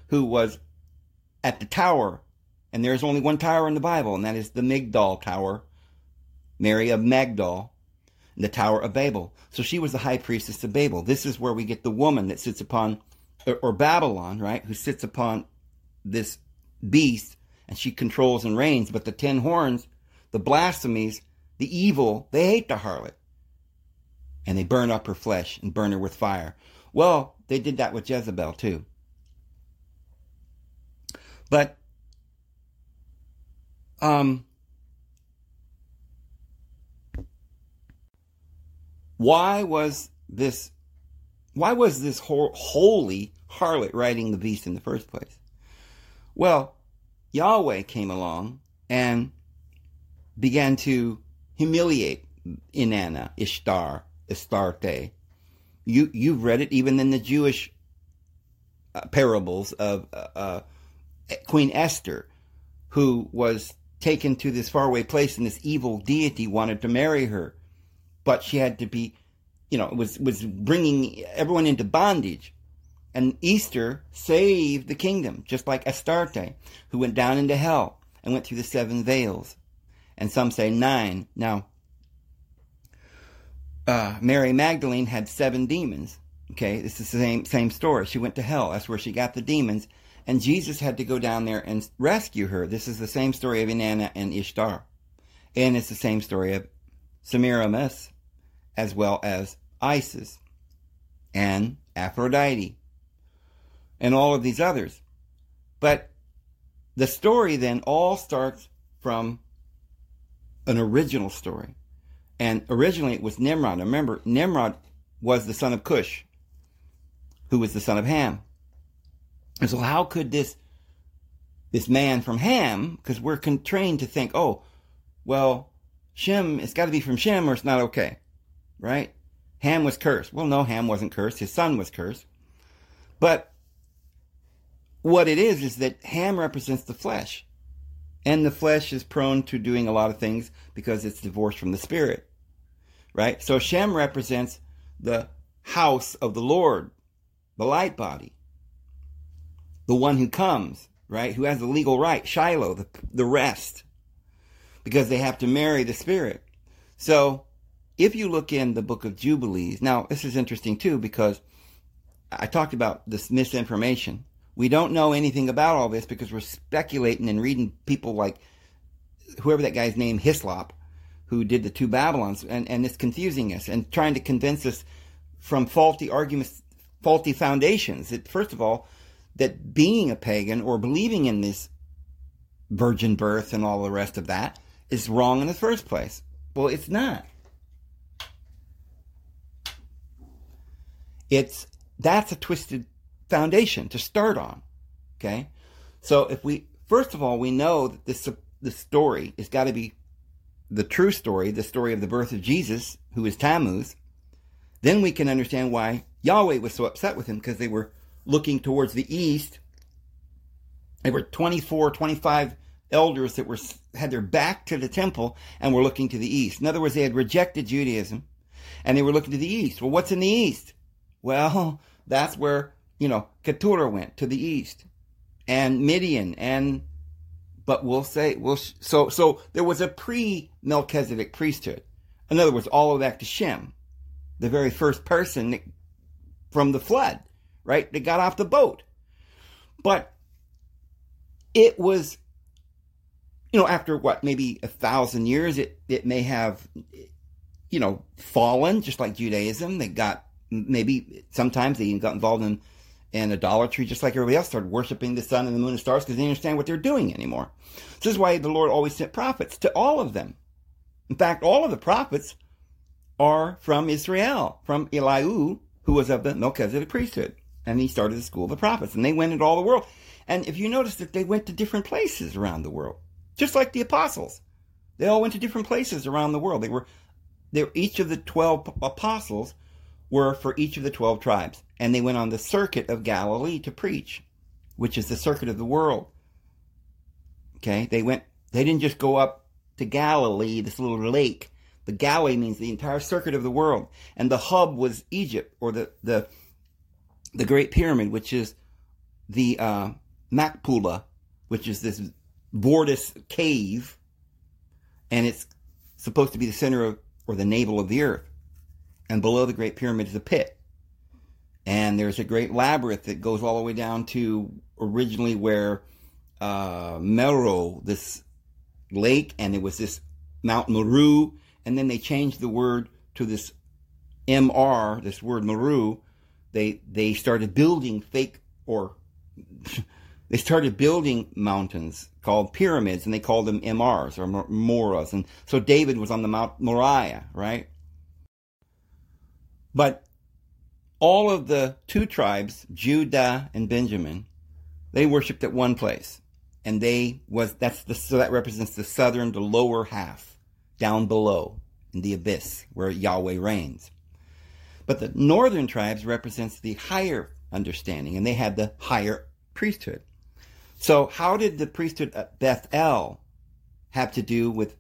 who was at the tower. And there's only one tower in the Bible, and that is the Migdal Tower, Mary of Magdal, the Tower of Babel. So she was the high priestess of Babel. This is where we get the woman that sits upon, or, or Babylon, right, who sits upon this beast and she controls and reigns. But the ten horns, the blasphemies, the evil, they hate the harlot. And they burn up her flesh and burn her with fire. Well, they did that with Jezebel too. But um, why was this why was this holy harlot riding the beast in the first place? Well, Yahweh came along and began to humiliate Inanna, Ishtar, Astarte. You you've read it even in the Jewish uh, parables of uh, uh, Queen Esther, who was taken to this faraway place, and this evil deity wanted to marry her, but she had to be, you know, was was bringing everyone into bondage. And Easter saved the kingdom, just like Astarte, who went down into hell and went through the seven veils. And some say nine. Now, uh, Mary Magdalene had seven demons. Okay, this is the same same story. She went to hell. That's where she got the demons, and Jesus had to go down there and rescue her. This is the same story of Inanna and Ishtar, and it's the same story of Semiramis, as well as Isis and Aphrodite and all of these others. But the story then all starts from an original story. And originally it was Nimrod. Remember, Nimrod was the son of Cush, who was the son of Ham. And so how could this this man from Ham, because we're trained to think, oh, well, Shem, it's got to be from Shem or it's not okay, right? Ham was cursed. Well, no, Ham wasn't cursed. His son was cursed. But what it is is that Ham represents the flesh. And the flesh is prone to doing a lot of things because it's divorced from the spirit. Right? So Shem represents the house of the Lord, the light body, the one who comes, right? Who has the legal right, Shiloh, the, the rest, because they have to marry the spirit. So if you look in the book of Jubilees, now this is interesting too because I talked about this misinformation we don't know anything about all this because we're speculating and reading people like whoever that guy's name, Hislop, who did the two Babylons, and, and it's confusing us and trying to convince us from faulty arguments, faulty foundations. That first of all, that being a pagan or believing in this virgin birth and all the rest of that is wrong in the first place. Well, it's not. It's that's a twisted foundation to start on. Okay? So if we, first of all, we know that this, the story has got to be the true story, the story of the birth of Jesus, who is Tammuz, then we can understand why Yahweh was so upset with him because they were looking towards the east. There were 24, 25 elders that were had their back to the temple and were looking to the east. In other words, they had rejected Judaism and they were looking to the east. Well, what's in the east? Well, that's where you know, Keturah went to the east, and Midian, and but we'll say we'll so so there was a pre Melchizedek priesthood. In other words, all of that to Shem, the very first person from the flood, right? That got off the boat, but it was, you know, after what maybe a thousand years, it it may have, you know, fallen just like Judaism. They got maybe sometimes they even got involved in and idolatry, just like everybody else, started worshiping the sun and the moon and stars because they didn't understand what they're doing anymore. This is why the Lord always sent prophets to all of them. In fact, all of the prophets are from Israel, from Elihu, who was of the Melchizedek priesthood. And he started the school of the prophets, and they went into all the world. And if you notice that they went to different places around the world, just like the apostles, they all went to different places around the world. They were, they were each of the twelve apostles were for each of the 12 tribes, and they went on the circuit of Galilee to preach. which is the circuit of the world. Okay, they went. They didn't just go up to Galilee, this little lake. The Galilee means the entire circuit of the world, and the hub was Egypt, or the the the Great Pyramid, which is the uh, which is this vortice cave, and it's supposed to be the center of or the navel of the earth. And below the Great Pyramid is a pit. And there's a great labyrinth that goes all the way down to originally where uh, Meroe, this lake, and it was this Mount Meru, and then they changed the word to this MR, this word Meru. They they started building fake or they started building mountains called pyramids, and they called them MRs or Moras. And so David was on the Mount Moriah, right? But all of the two tribes, Judah and Benjamin, they worshipped at one place and they was that's the so that represents the southern the lower half down below in the abyss where Yahweh reigns but the northern tribes represents the higher understanding and they had the higher priesthood so how did the priesthood at Bethel have to do with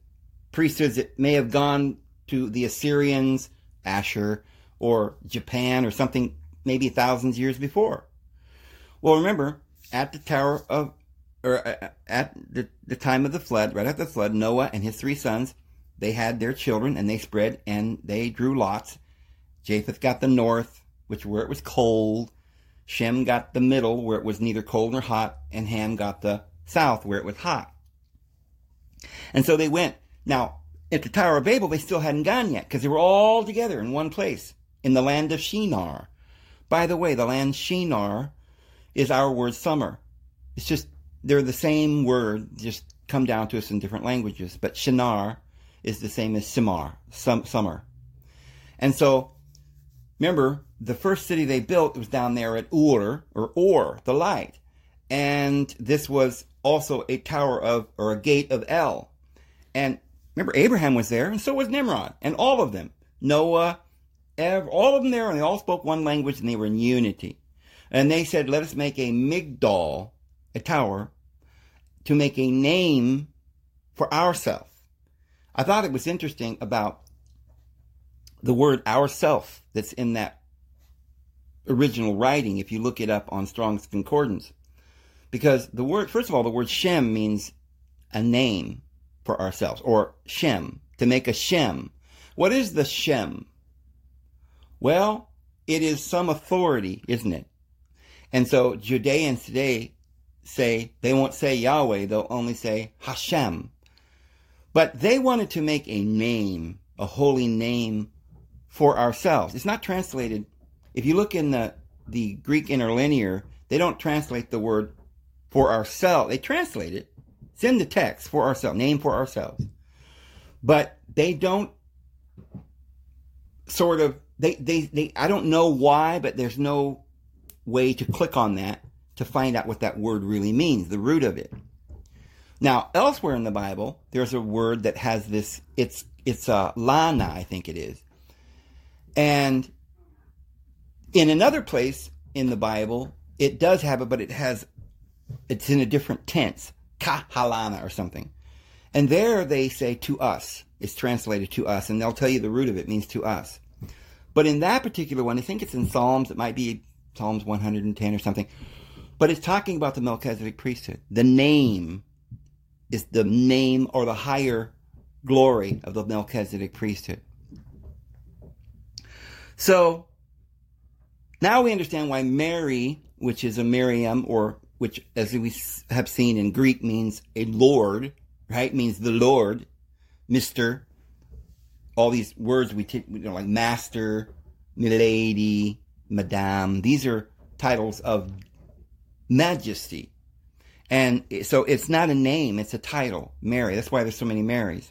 priesthoods that may have gone to the Assyrians Ashur or Japan or something maybe thousands of years before well remember at the tower of or uh, uh, at the, the time of the flood, right after the flood, Noah and his three sons, they had their children and they spread and they drew lots. Japheth got the north, which where it was cold. Shem got the middle, where it was neither cold nor hot, and Ham got the south, where it was hot. And so they went. Now, at the Tower of Babel, they still hadn't gone yet because they were all together in one place in the land of Shinar. By the way, the land Shinar is our word summer. It's just they're the same word, just come down to us in different languages. But Shinar is the same as Simar, sum, summer. And so, remember, the first city they built was down there at Ur, or Or, the light. And this was also a tower of, or a gate of El. And remember, Abraham was there, and so was Nimrod, and all of them. Noah, Ev, all of them there, and they all spoke one language, and they were in unity. And they said, let us make a Migdal, a tower, to make a name for ourselves. I thought it was interesting about the word ourself that's in that original writing, if you look it up on Strong's Concordance. Because the word, first of all, the word Shem means a name for ourselves, or Shem, to make a Shem. What is the Shem? Well, it is some authority, isn't it? And so Judeans today say, they won't say Yahweh, they'll only say Hashem. But they wanted to make a name, a holy name for ourselves. It's not translated. If you look in the, the Greek interlinear, they don't translate the word for ourselves. They translate it. It's in the text for ourselves, name for ourselves. But they don't sort of they, they, they I don't know why, but there's no way to click on that to find out what that word really means, the root of it. Now, elsewhere in the Bible, there's a word that has this, it's, it's a uh, lana, I think it is. And in another place in the Bible, it does have it, but it has, it's in a different tense, kahalana or something. And there they say to us, it's translated to us, and they'll tell you the root of it means to us. But in that particular one, I think it's in Psalms, it might be Psalms 110 or something, but it's talking about the Melchizedek priesthood. The name is the name or the higher glory of the Melchizedek priesthood. So now we understand why Mary, which is a Miriam, or which, as we have seen in Greek, means a Lord, right? Means the Lord, Mister. All these words we take, you know, like Master, Milady, Madame. These are titles of majesty. And so it's not a name, it's a title, Mary. That's why there's so many Marys.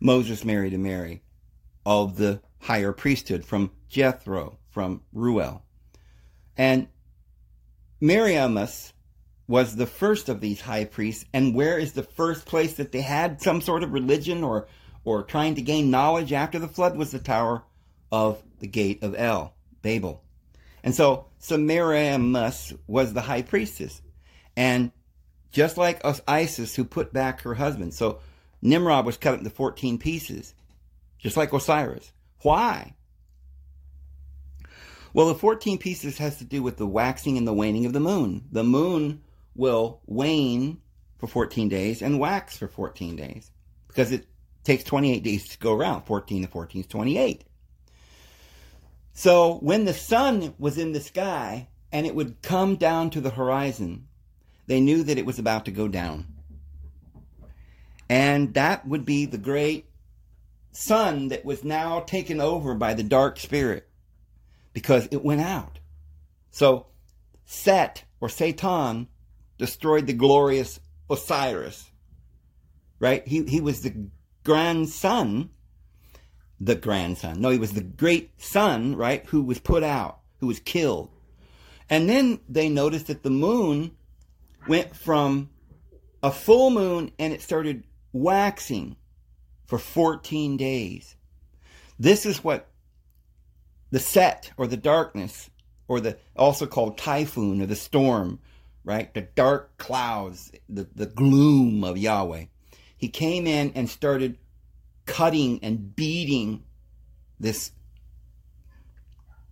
Moses married a Mary of the higher priesthood from Jethro, from Ruel. And Mariamus was the first of these high priests. And where is the first place that they had some sort of religion or, or trying to gain knowledge after the flood was the tower of the gate of El, Babel. And so Semiramis was the high priestess. And just like us Isis who put back her husband. So Nimrod was cut into 14 pieces, just like Osiris. Why? Well, the 14 pieces has to do with the waxing and the waning of the moon. The moon will wane for 14 days and wax for 14 days because it takes 28 days to go around. 14 to 14 is 28. So when the sun was in the sky and it would come down to the horizon, they knew that it was about to go down. And that would be the great sun that was now taken over by the dark spirit because it went out. So Set or Satan destroyed the glorious Osiris. Right? He he was the grandson the grandson. No, he was the great son, right, who was put out, who was killed. And then they noticed that the moon went from a full moon and it started waxing for 14 days. This is what the set or the darkness or the also called typhoon or the storm, right? The dark clouds, the, the gloom of Yahweh. He came in and started cutting and beating this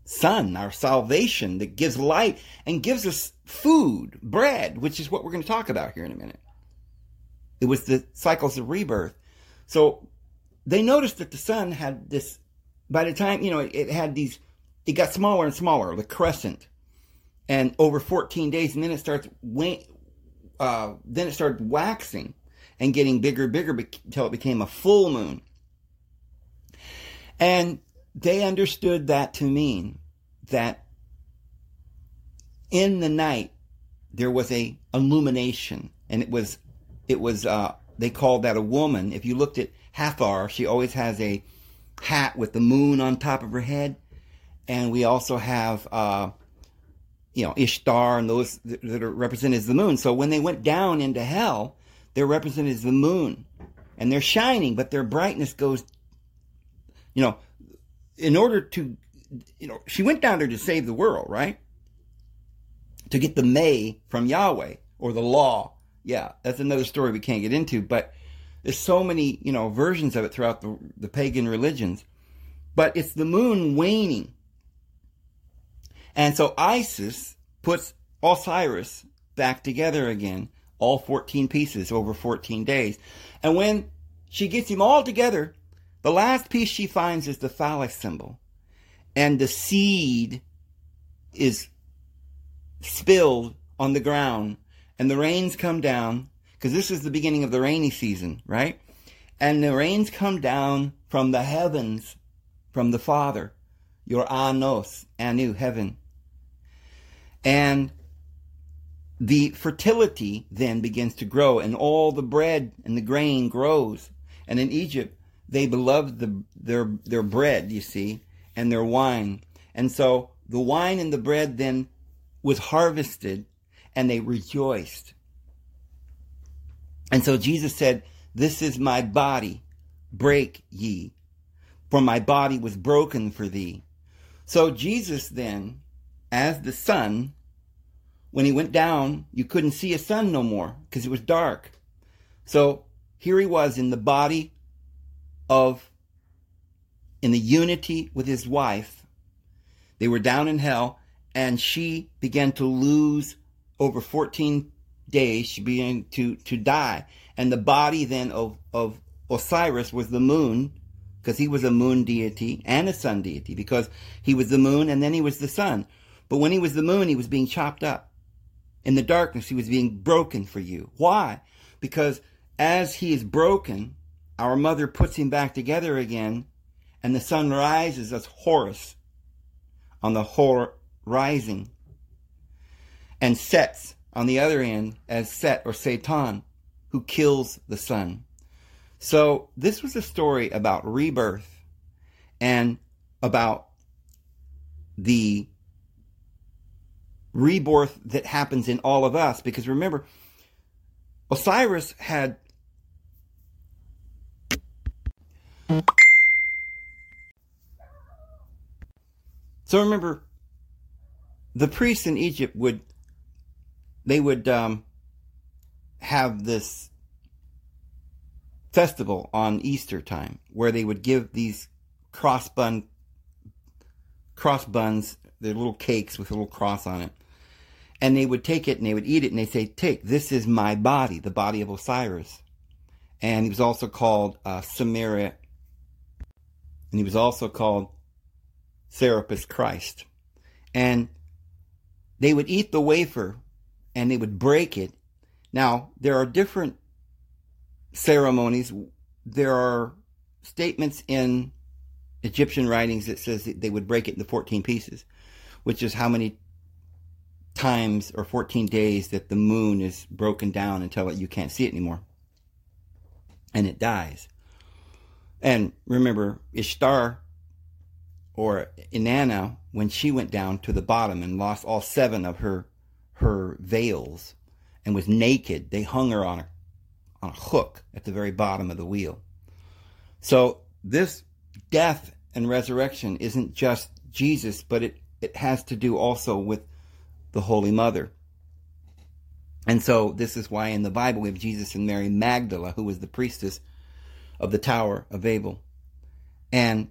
sun, our salvation that gives light and gives us food, bread, which is what we're going to talk about here in a minute. It was the cycles of rebirth. So they noticed that the sun had this, by the time, you know, it, had these, it got smaller and smaller, the crescent. And over 14 days, and then it starts, uh, then it started waxing and getting bigger and bigger until it became a full moon. And they understood that to mean that in the night there was a illumination and it was it was uh, they called that a woman if you looked at hathor she always has a hat with the moon on top of her head and we also have uh, you know ishtar and those that are represented as the moon so when they went down into hell they're represented as the moon and they're shining but their brightness goes you know in order to you know, she went down there to save the world, right? To get the may from Yahweh or the law. Yeah, that's another story we can't get into, but there's so many, you know, versions of it throughout the, the pagan religions. But it's the moon waning. And so Isis puts Osiris back together again, all 14 pieces over 14 days. And when she gets him all together, the last piece she finds is the phallic symbol and the seed is spilled on the ground and the rains come down because this is the beginning of the rainy season, right? And the rains come down from the heavens, from the Father, your Anos, Anu, heaven. And the fertility then begins to grow, and all the bread and the grain grows. And in Egypt, they beloved the, their, their bread, you see, and their wine. And so the wine and the bread then was harvested and they rejoiced. And so Jesus said, This is my body, break ye, for my body was broken for thee. So Jesus then, as the sun, when he went down, you couldn't see a sun no more because it was dark. So here he was in the body of in the unity with his wife. They were down in hell, and she began to lose over 14 days. She began to, to die. And the body then of, of Osiris was the moon, because he was a moon deity and a sun deity, because he was the moon and then he was the sun. But when he was the moon, he was being chopped up. In the darkness, he was being broken for you. Why? Because as he is broken, our mother puts him back together again and the sun rises as Horus on the hor rising, and sets on the other end as Set or Satan, who kills the sun. So this was a story about rebirth and about the rebirth that happens in all of us. Because remember, Osiris had So remember, the priests in Egypt would, they would um, have this festival on Easter time where they would give these cross bun cross buns, they're little cakes with a little cross on it. And they would take it and they would eat it and they say, Take, this is my body, the body of Osiris. And he was also called uh, Samaria, and he was also called Serapis Christ. And they would eat the wafer and they would break it. Now, there are different ceremonies. There are statements in Egyptian writings that says that they would break it into 14 pieces, which is how many times or 14 days that the moon is broken down until you can't see it anymore. And it dies. And remember, Ishtar or Inanna, when she went down to the bottom and lost all seven of her her veils and was naked, they hung her on a on a hook at the very bottom of the wheel. So this death and resurrection isn't just Jesus, but it, it has to do also with the Holy Mother. And so this is why in the Bible we have Jesus and Mary Magdala, who was the priestess of the Tower of Babel. And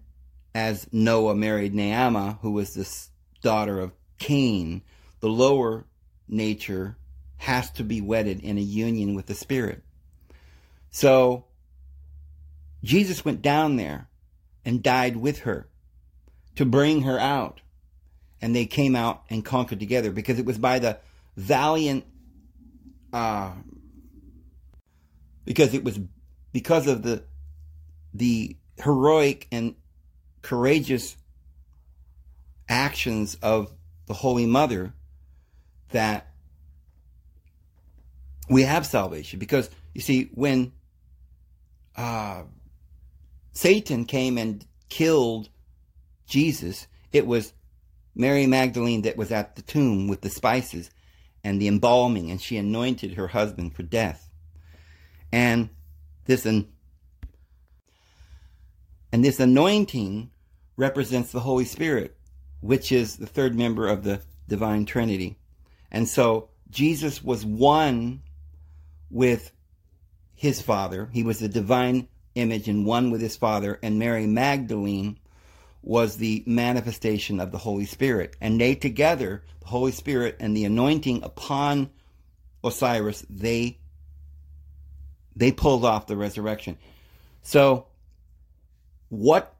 as Noah married Naamah, who was this daughter of Cain, the lower nature has to be wedded in a union with the Spirit. So Jesus went down there and died with her to bring her out. And they came out and conquered together because it was by the valiant, uh, because it was because of the the heroic and courageous actions of the Holy Mother that we have salvation. Because you see, when uh, Satan came and killed Jesus, it was Mary Magdalene that was at the tomb with the spices and the embalming, and she anointed her husband for death. And this and and this anointing represents the Holy Spirit, which is the third member of the divine Trinity. And so Jesus was one with his Father. He was the divine image and one with his Father. And Mary Magdalene was the manifestation of the Holy Spirit. And they together, the Holy Spirit and the anointing upon Osiris, they they pulled off the resurrection. So what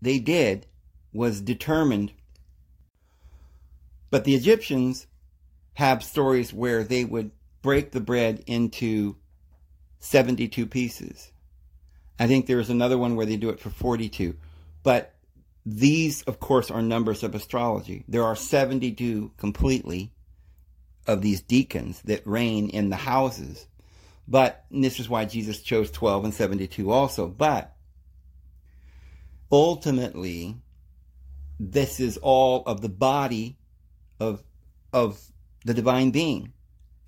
they did was determined. But the Egyptians have stories where they would break the bread into 72 pieces. I think there is another one where they do it for 42. But these, of course, are numbers of astrology. There are 72 completely of these decans that reign in the houses. But this is why Jesus chose 12 and 72 also. But ultimately, this is all of the body of of the divine being.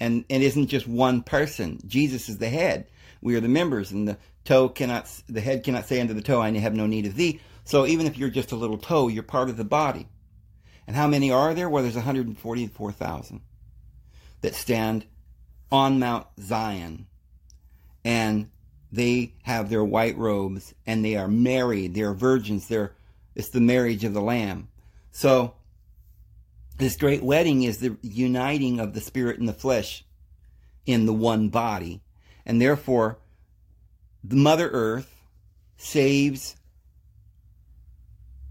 And it isn't just one person. Jesus is the head. We are the members, and the toe cannot the head cannot say unto the toe, I have no need of thee. So even if you're just a little toe, you're part of the body. And how many are there? Well, there's 144,000 that stand on Mount Zion. And they have their white robes and they are married. They are virgins. They're, it's the marriage of the Lamb. So, this great wedding is the uniting of the spirit and the flesh in the one body. And therefore, the Mother Earth saves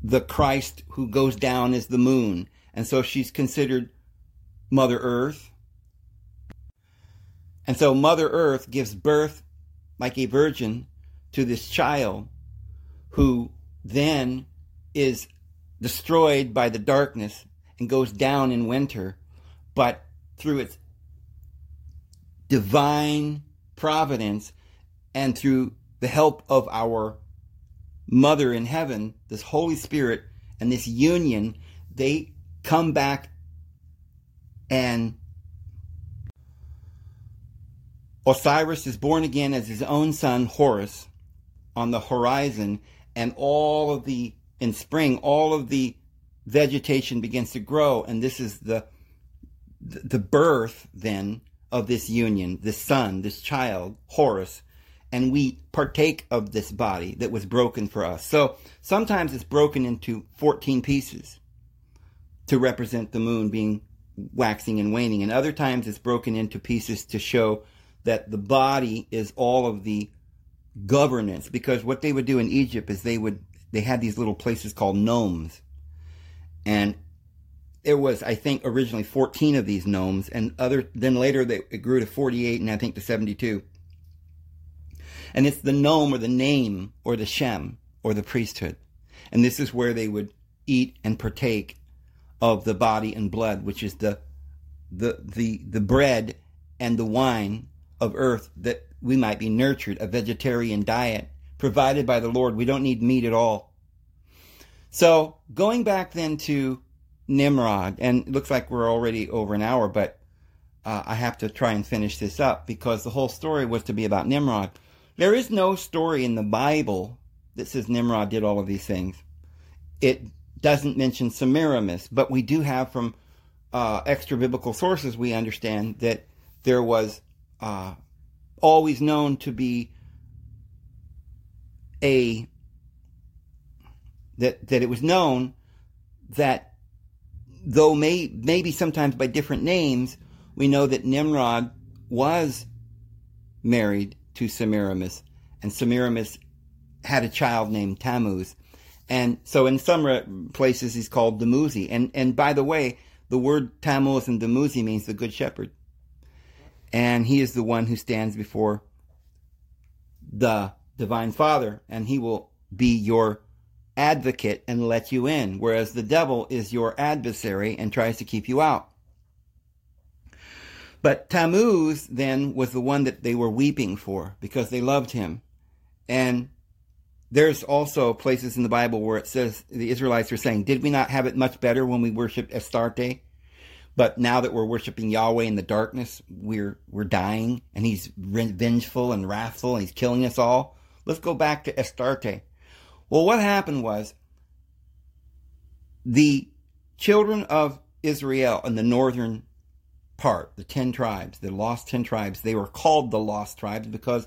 the Christ who goes down as the moon. And so she's considered Mother Earth. And so Mother Earth gives birth like a virgin to this child who then is destroyed by the darkness and goes down in winter, but through its divine providence and through the help of our Mother in heaven, this Holy Spirit, and this union, they come back and Osiris is born again as his own son, Horus, on the horizon, and all of the, in spring, all of the vegetation begins to grow, and this is the, the birth then of this union, this son, this child, Horus, and we partake of this body that was broken for us. So sometimes it's broken into 14 pieces to represent the moon being waxing and waning, and other times it's broken into pieces to show that the body is all of the governance. Because what they would do in Egypt is they would they had these little places called nomes, and there was, I think, originally 14 of these nomes, and other. Then later, they, it grew to 48, and I think to 72. And it's the nome or the name or the shem or the priesthood, and this is where they would eat and partake of the body and blood, which is the the the the bread and the wine of earth that we might be nurtured, a vegetarian diet provided by the Lord. We don't need meat at all. So going back then to Nimrod, and it looks like we're already over an hour, but uh, I have to try and finish this up because the whole story was to be about Nimrod. There is no story in the Bible that says Nimrod did all of these things. It doesn't mention Semiramis, but we do have from uh, extra biblical sources, we understand that there was uh, always known to be a that that it was known that though may, maybe sometimes by different names, we know that Nimrod was married to Semiramis, and Semiramis had a child named Tammuz. And so in some places he's called Dumuzi. And, and by the way, the word Tammuz and Dumuzi means the good shepherd. And he is the one who stands before the divine father, and he will be your advocate and let you in, whereas the devil is your adversary and tries to keep you out. But Tammuz then was the one that they were weeping for because they loved him. And there's also places in the Bible where it says the Israelites are saying, Did we not have it much better when we worshiped Astarte? But now that we're worshiping Yahweh in the darkness, we're we're dying, and he's vengeful and wrathful, and he's killing us all. Let's go back to Astarte. Well, what happened was the children of Israel in the northern part, the 10 tribes, the lost 10 tribes, they were called the lost tribes because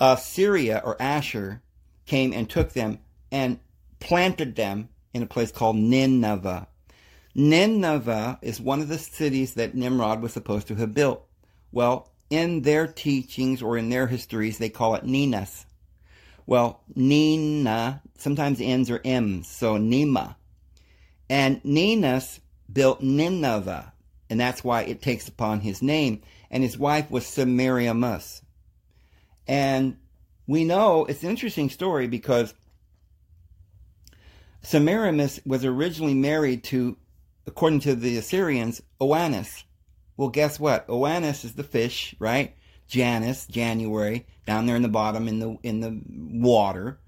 uh, Syria or Asher came and took them and planted them in a place called Nineveh. Nineveh is one of the cities that Nimrod was supposed to have built. Well, in their teachings or in their histories, they call it Ninus. Well, Nina sometimes ends are M's, so Nima. And Ninus built Nineveh, and that's why it takes upon his name. And his wife was Semiramis. And we know it's an interesting story because Semiramis was originally married to, according to the Assyrians, Oannes. Well, guess what? Oannes is the fish, right? Janus, January, down there in the bottom in the in the water.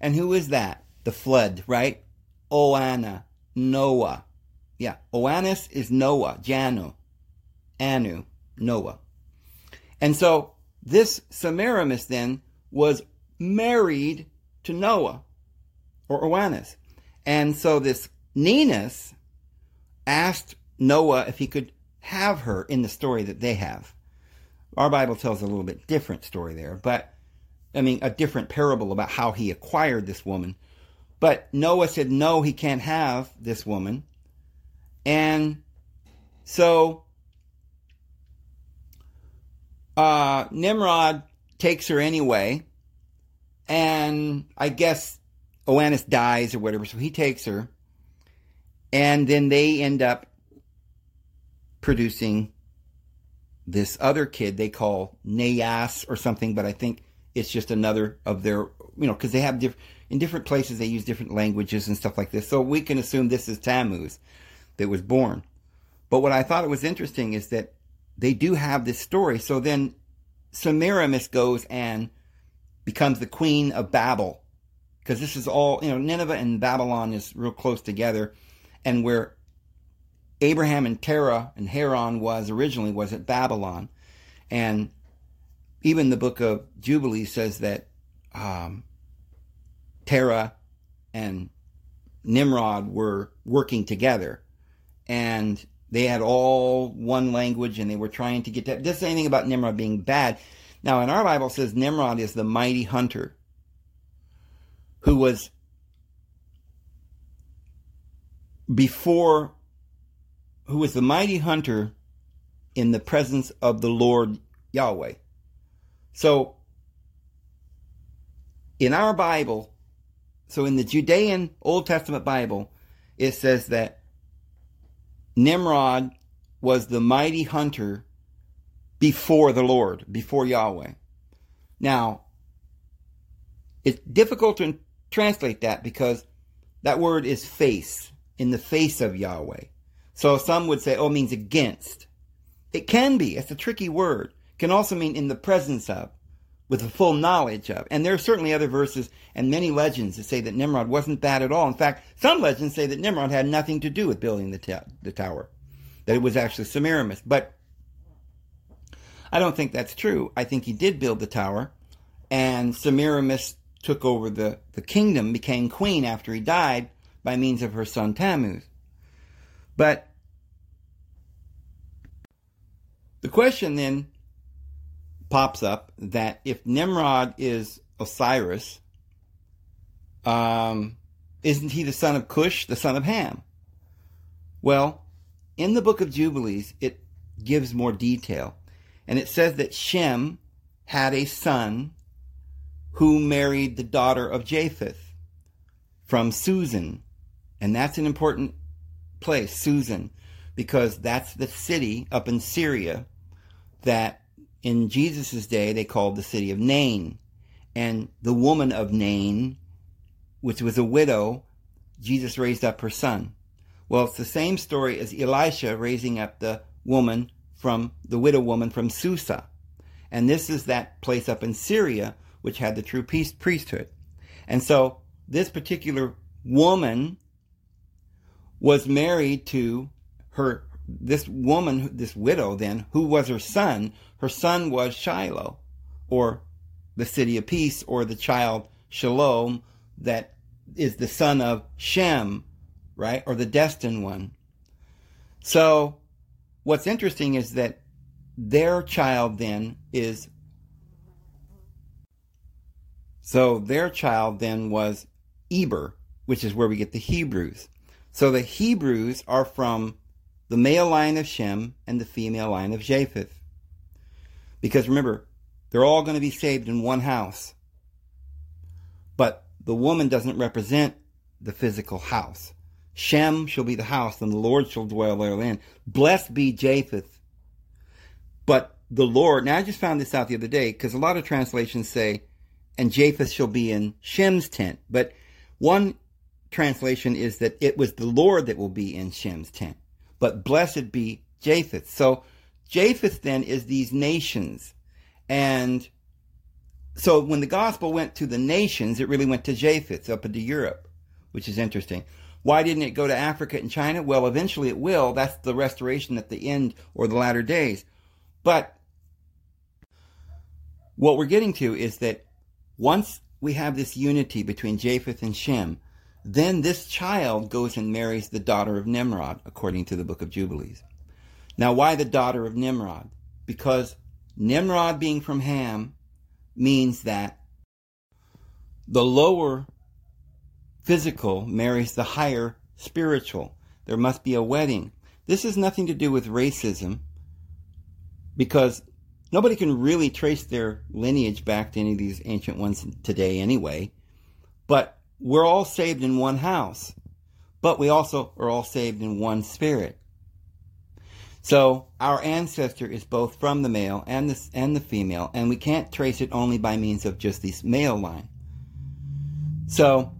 And who is that? The flood, right? Oana, Noah. Yeah, Oannes is Noah, Janu, Anu, Noah. And so this Semiramis then was married to Noah or Oannes. And so this Ninus asked Noah if he could have her in the story that they have. Our Bible tells a little bit different story there, but I mean, a different parable about how he acquired this woman. But Noah said, no, he can't have this woman. And so uh, Nimrod takes her anyway. And I guess Oannes dies or whatever, so he takes her. And then they end up producing this other kid they call Nayas or something, but I think it's just another of their, you know, because they have different, in different places they use different languages and stuff like this. So we can assume this is Tammuz that was born. But what I thought it was interesting is that they do have this story. So then Semiramis goes and becomes the queen of Babel. Because this is all, you know, Nineveh and Babylon is real close together. And where Abraham and Terah and Haran was originally was at Babylon. And even the book of Jubilees says that um, Terah and Nimrod were working together. And they had all one language and they were trying to get that. Doesn't say anything about Nimrod being bad. Now, in our Bible, says Nimrod is the mighty hunter who was before, who was the mighty hunter in the presence of the Lord Yahweh. So, in our Bible, so in the Judean Old Testament Bible, it says that Nimrod was the mighty hunter before the Lord, before Yahweh. Now, it's difficult to translate that because that word is face, in the face of Yahweh. So some would say, oh, means against. It can be. It's a tricky word. It can also mean in the presence of, with a full knowledge of. And there are certainly other verses and many legends that say that Nimrod wasn't bad at all. In fact, some legends say that Nimrod had nothing to do with building the, the tower, that it was actually Semiramis. But I don't think that's true. I think he did build the tower, and Semiramis took over the, the kingdom, became queen after he died by means of her son Tammuz. But the question then pops up that if Nimrod is Osiris, um, isn't he the son of Cush, the son of Ham? Well, in the book of Jubilees, it gives more detail. And it says that Shem had a son who married the daughter of Japheth from Susan. And that's an important place, Susan, because that's the city up in Syria that in Jesus' day they called the city of Nain. And the woman of Nain, which was a widow, Jesus raised up her son. Well, it's the same story as Elisha raising up the woman from the widow woman from Susa. And this is that place up in Syria which had the true priesthood. And so this particular woman was married to her this woman, this widow then, who was her son, her son was Shiloh, or the city of peace, or the child Shalom, that is the son of Shem, right? Or the destined one. So, what's interesting is that their child then is. So, their child then was Eber, which is where we get the Hebrews. So, the Hebrews are from the male line of Shem and the female line of Japheth. Because remember, they're all going to be saved in one house. But the woman doesn't represent the physical house. Shem shall be the house, and the Lord shall dwell therein. Blessed be Japheth. But the Lord, now I just found this out the other day, because a lot of translations say, and Japheth shall be in Shem's tent. But one translation is that it was the Lord that will be in Shem's tent but blessed be Japheth. So Japheth then is these nations. And so when the gospel went to the nations, it really went to Japheth up into Europe, which is interesting. Why didn't it go to Africa and China? Well, eventually it will. That's the restoration at the end or the latter days. But what we're getting to is that once we have this unity between Japheth and Shem, then this child goes and marries the daughter of Nimrod, according to the book of Jubilees. Now, why the daughter of Nimrod? Because Nimrod being from Ham means that the lower physical marries the higher spiritual. There must be a wedding. This has nothing to do with racism because nobody can really trace their lineage back to any of these ancient ones today anyway. But we're all saved in one house, but we also are all saved in one spirit. So our ancestor is both from the male and the, and the female, and we can't trace it only by means of just this male line. So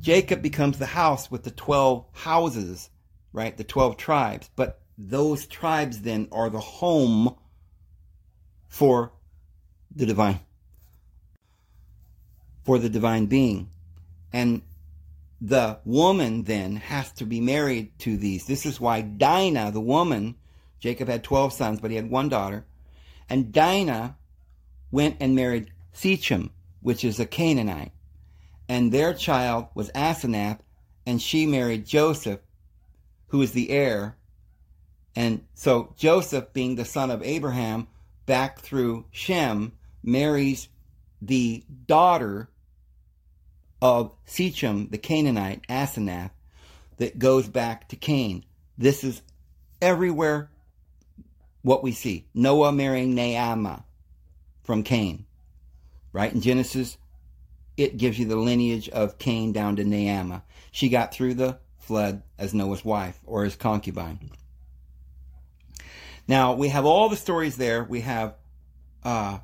Jacob becomes the house with the 12 houses, right? The 12 tribes. But those tribes then are the home for the divine, for the divine being. And the woman then has to be married to these. This is why Dinah, the woman, Jacob had 12 sons, but he had one daughter. And Dinah went and married Shechem, which is a Canaanite. And their child was Asenath, and she married Joseph, who is the heir. And so Joseph, being the son of Abraham, back through Shem, marries the daughter of Shechem, the Canaanite, Asenath, that goes back to Cain. This is everywhere what we see. Noah marrying Naamah from Cain. Right? In Genesis, it gives you the lineage of Cain down to Naamah. She got through the flood as Noah's wife or his concubine. Now, we have all the stories there. We have uh,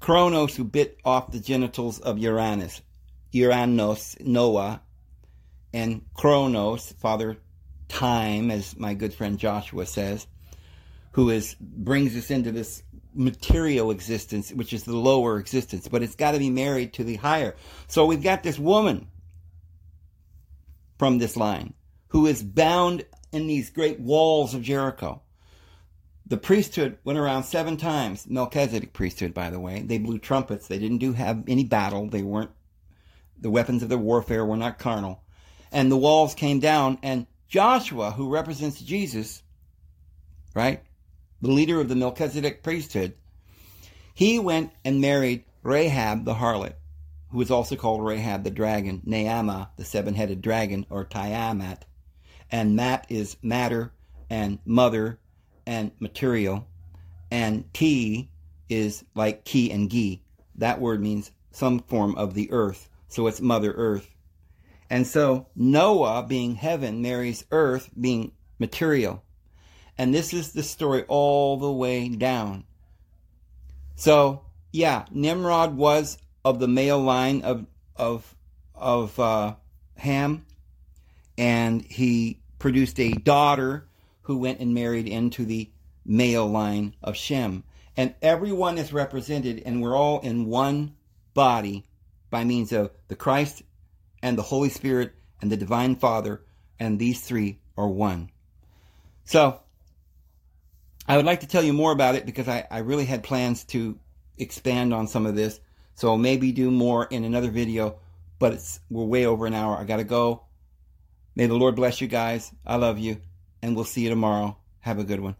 Kronos who bit off the genitals of Uranus, Uranos, Noah, and Kronos, Father Time, as my good friend Joshua says, who is brings us into this material existence, which is the lower existence, but it's got to be married to the higher. So we've got this woman from this line who is bound in these great walls of Jericho. The priesthood went around seven times. Melchizedek priesthood, by the way. They blew trumpets. They didn't do have any battle. They weren't, the weapons of their warfare were not carnal. And the walls came down and Joshua, who represents Jesus, right? The leader of the Melchizedek priesthood, he went and married Rahab the harlot, who is also called Rahab the dragon, Naamah the seven-headed dragon, or Tiamat. And Mat is matter and mother and material. And T is like Ki and Gi. That word means some form of the earth. So it's Mother Earth. And so Noah, being heaven, marries earth, being material. And this is the story all the way down. So, yeah, Nimrod was of the male line of of of uh, Ham, and he produced a daughter who went and married into the male line of Shem. And everyone is represented, and we're all in one body by means of the Christ and the Holy Spirit and the Divine Father, and these three are one. So, I would like to tell you more about it because I, I really had plans to expand on some of this. So maybe do more in another video, but it's we're way over an hour. I gotta go. May the Lord bless you guys. I love you, and we'll see you tomorrow. Have a good one.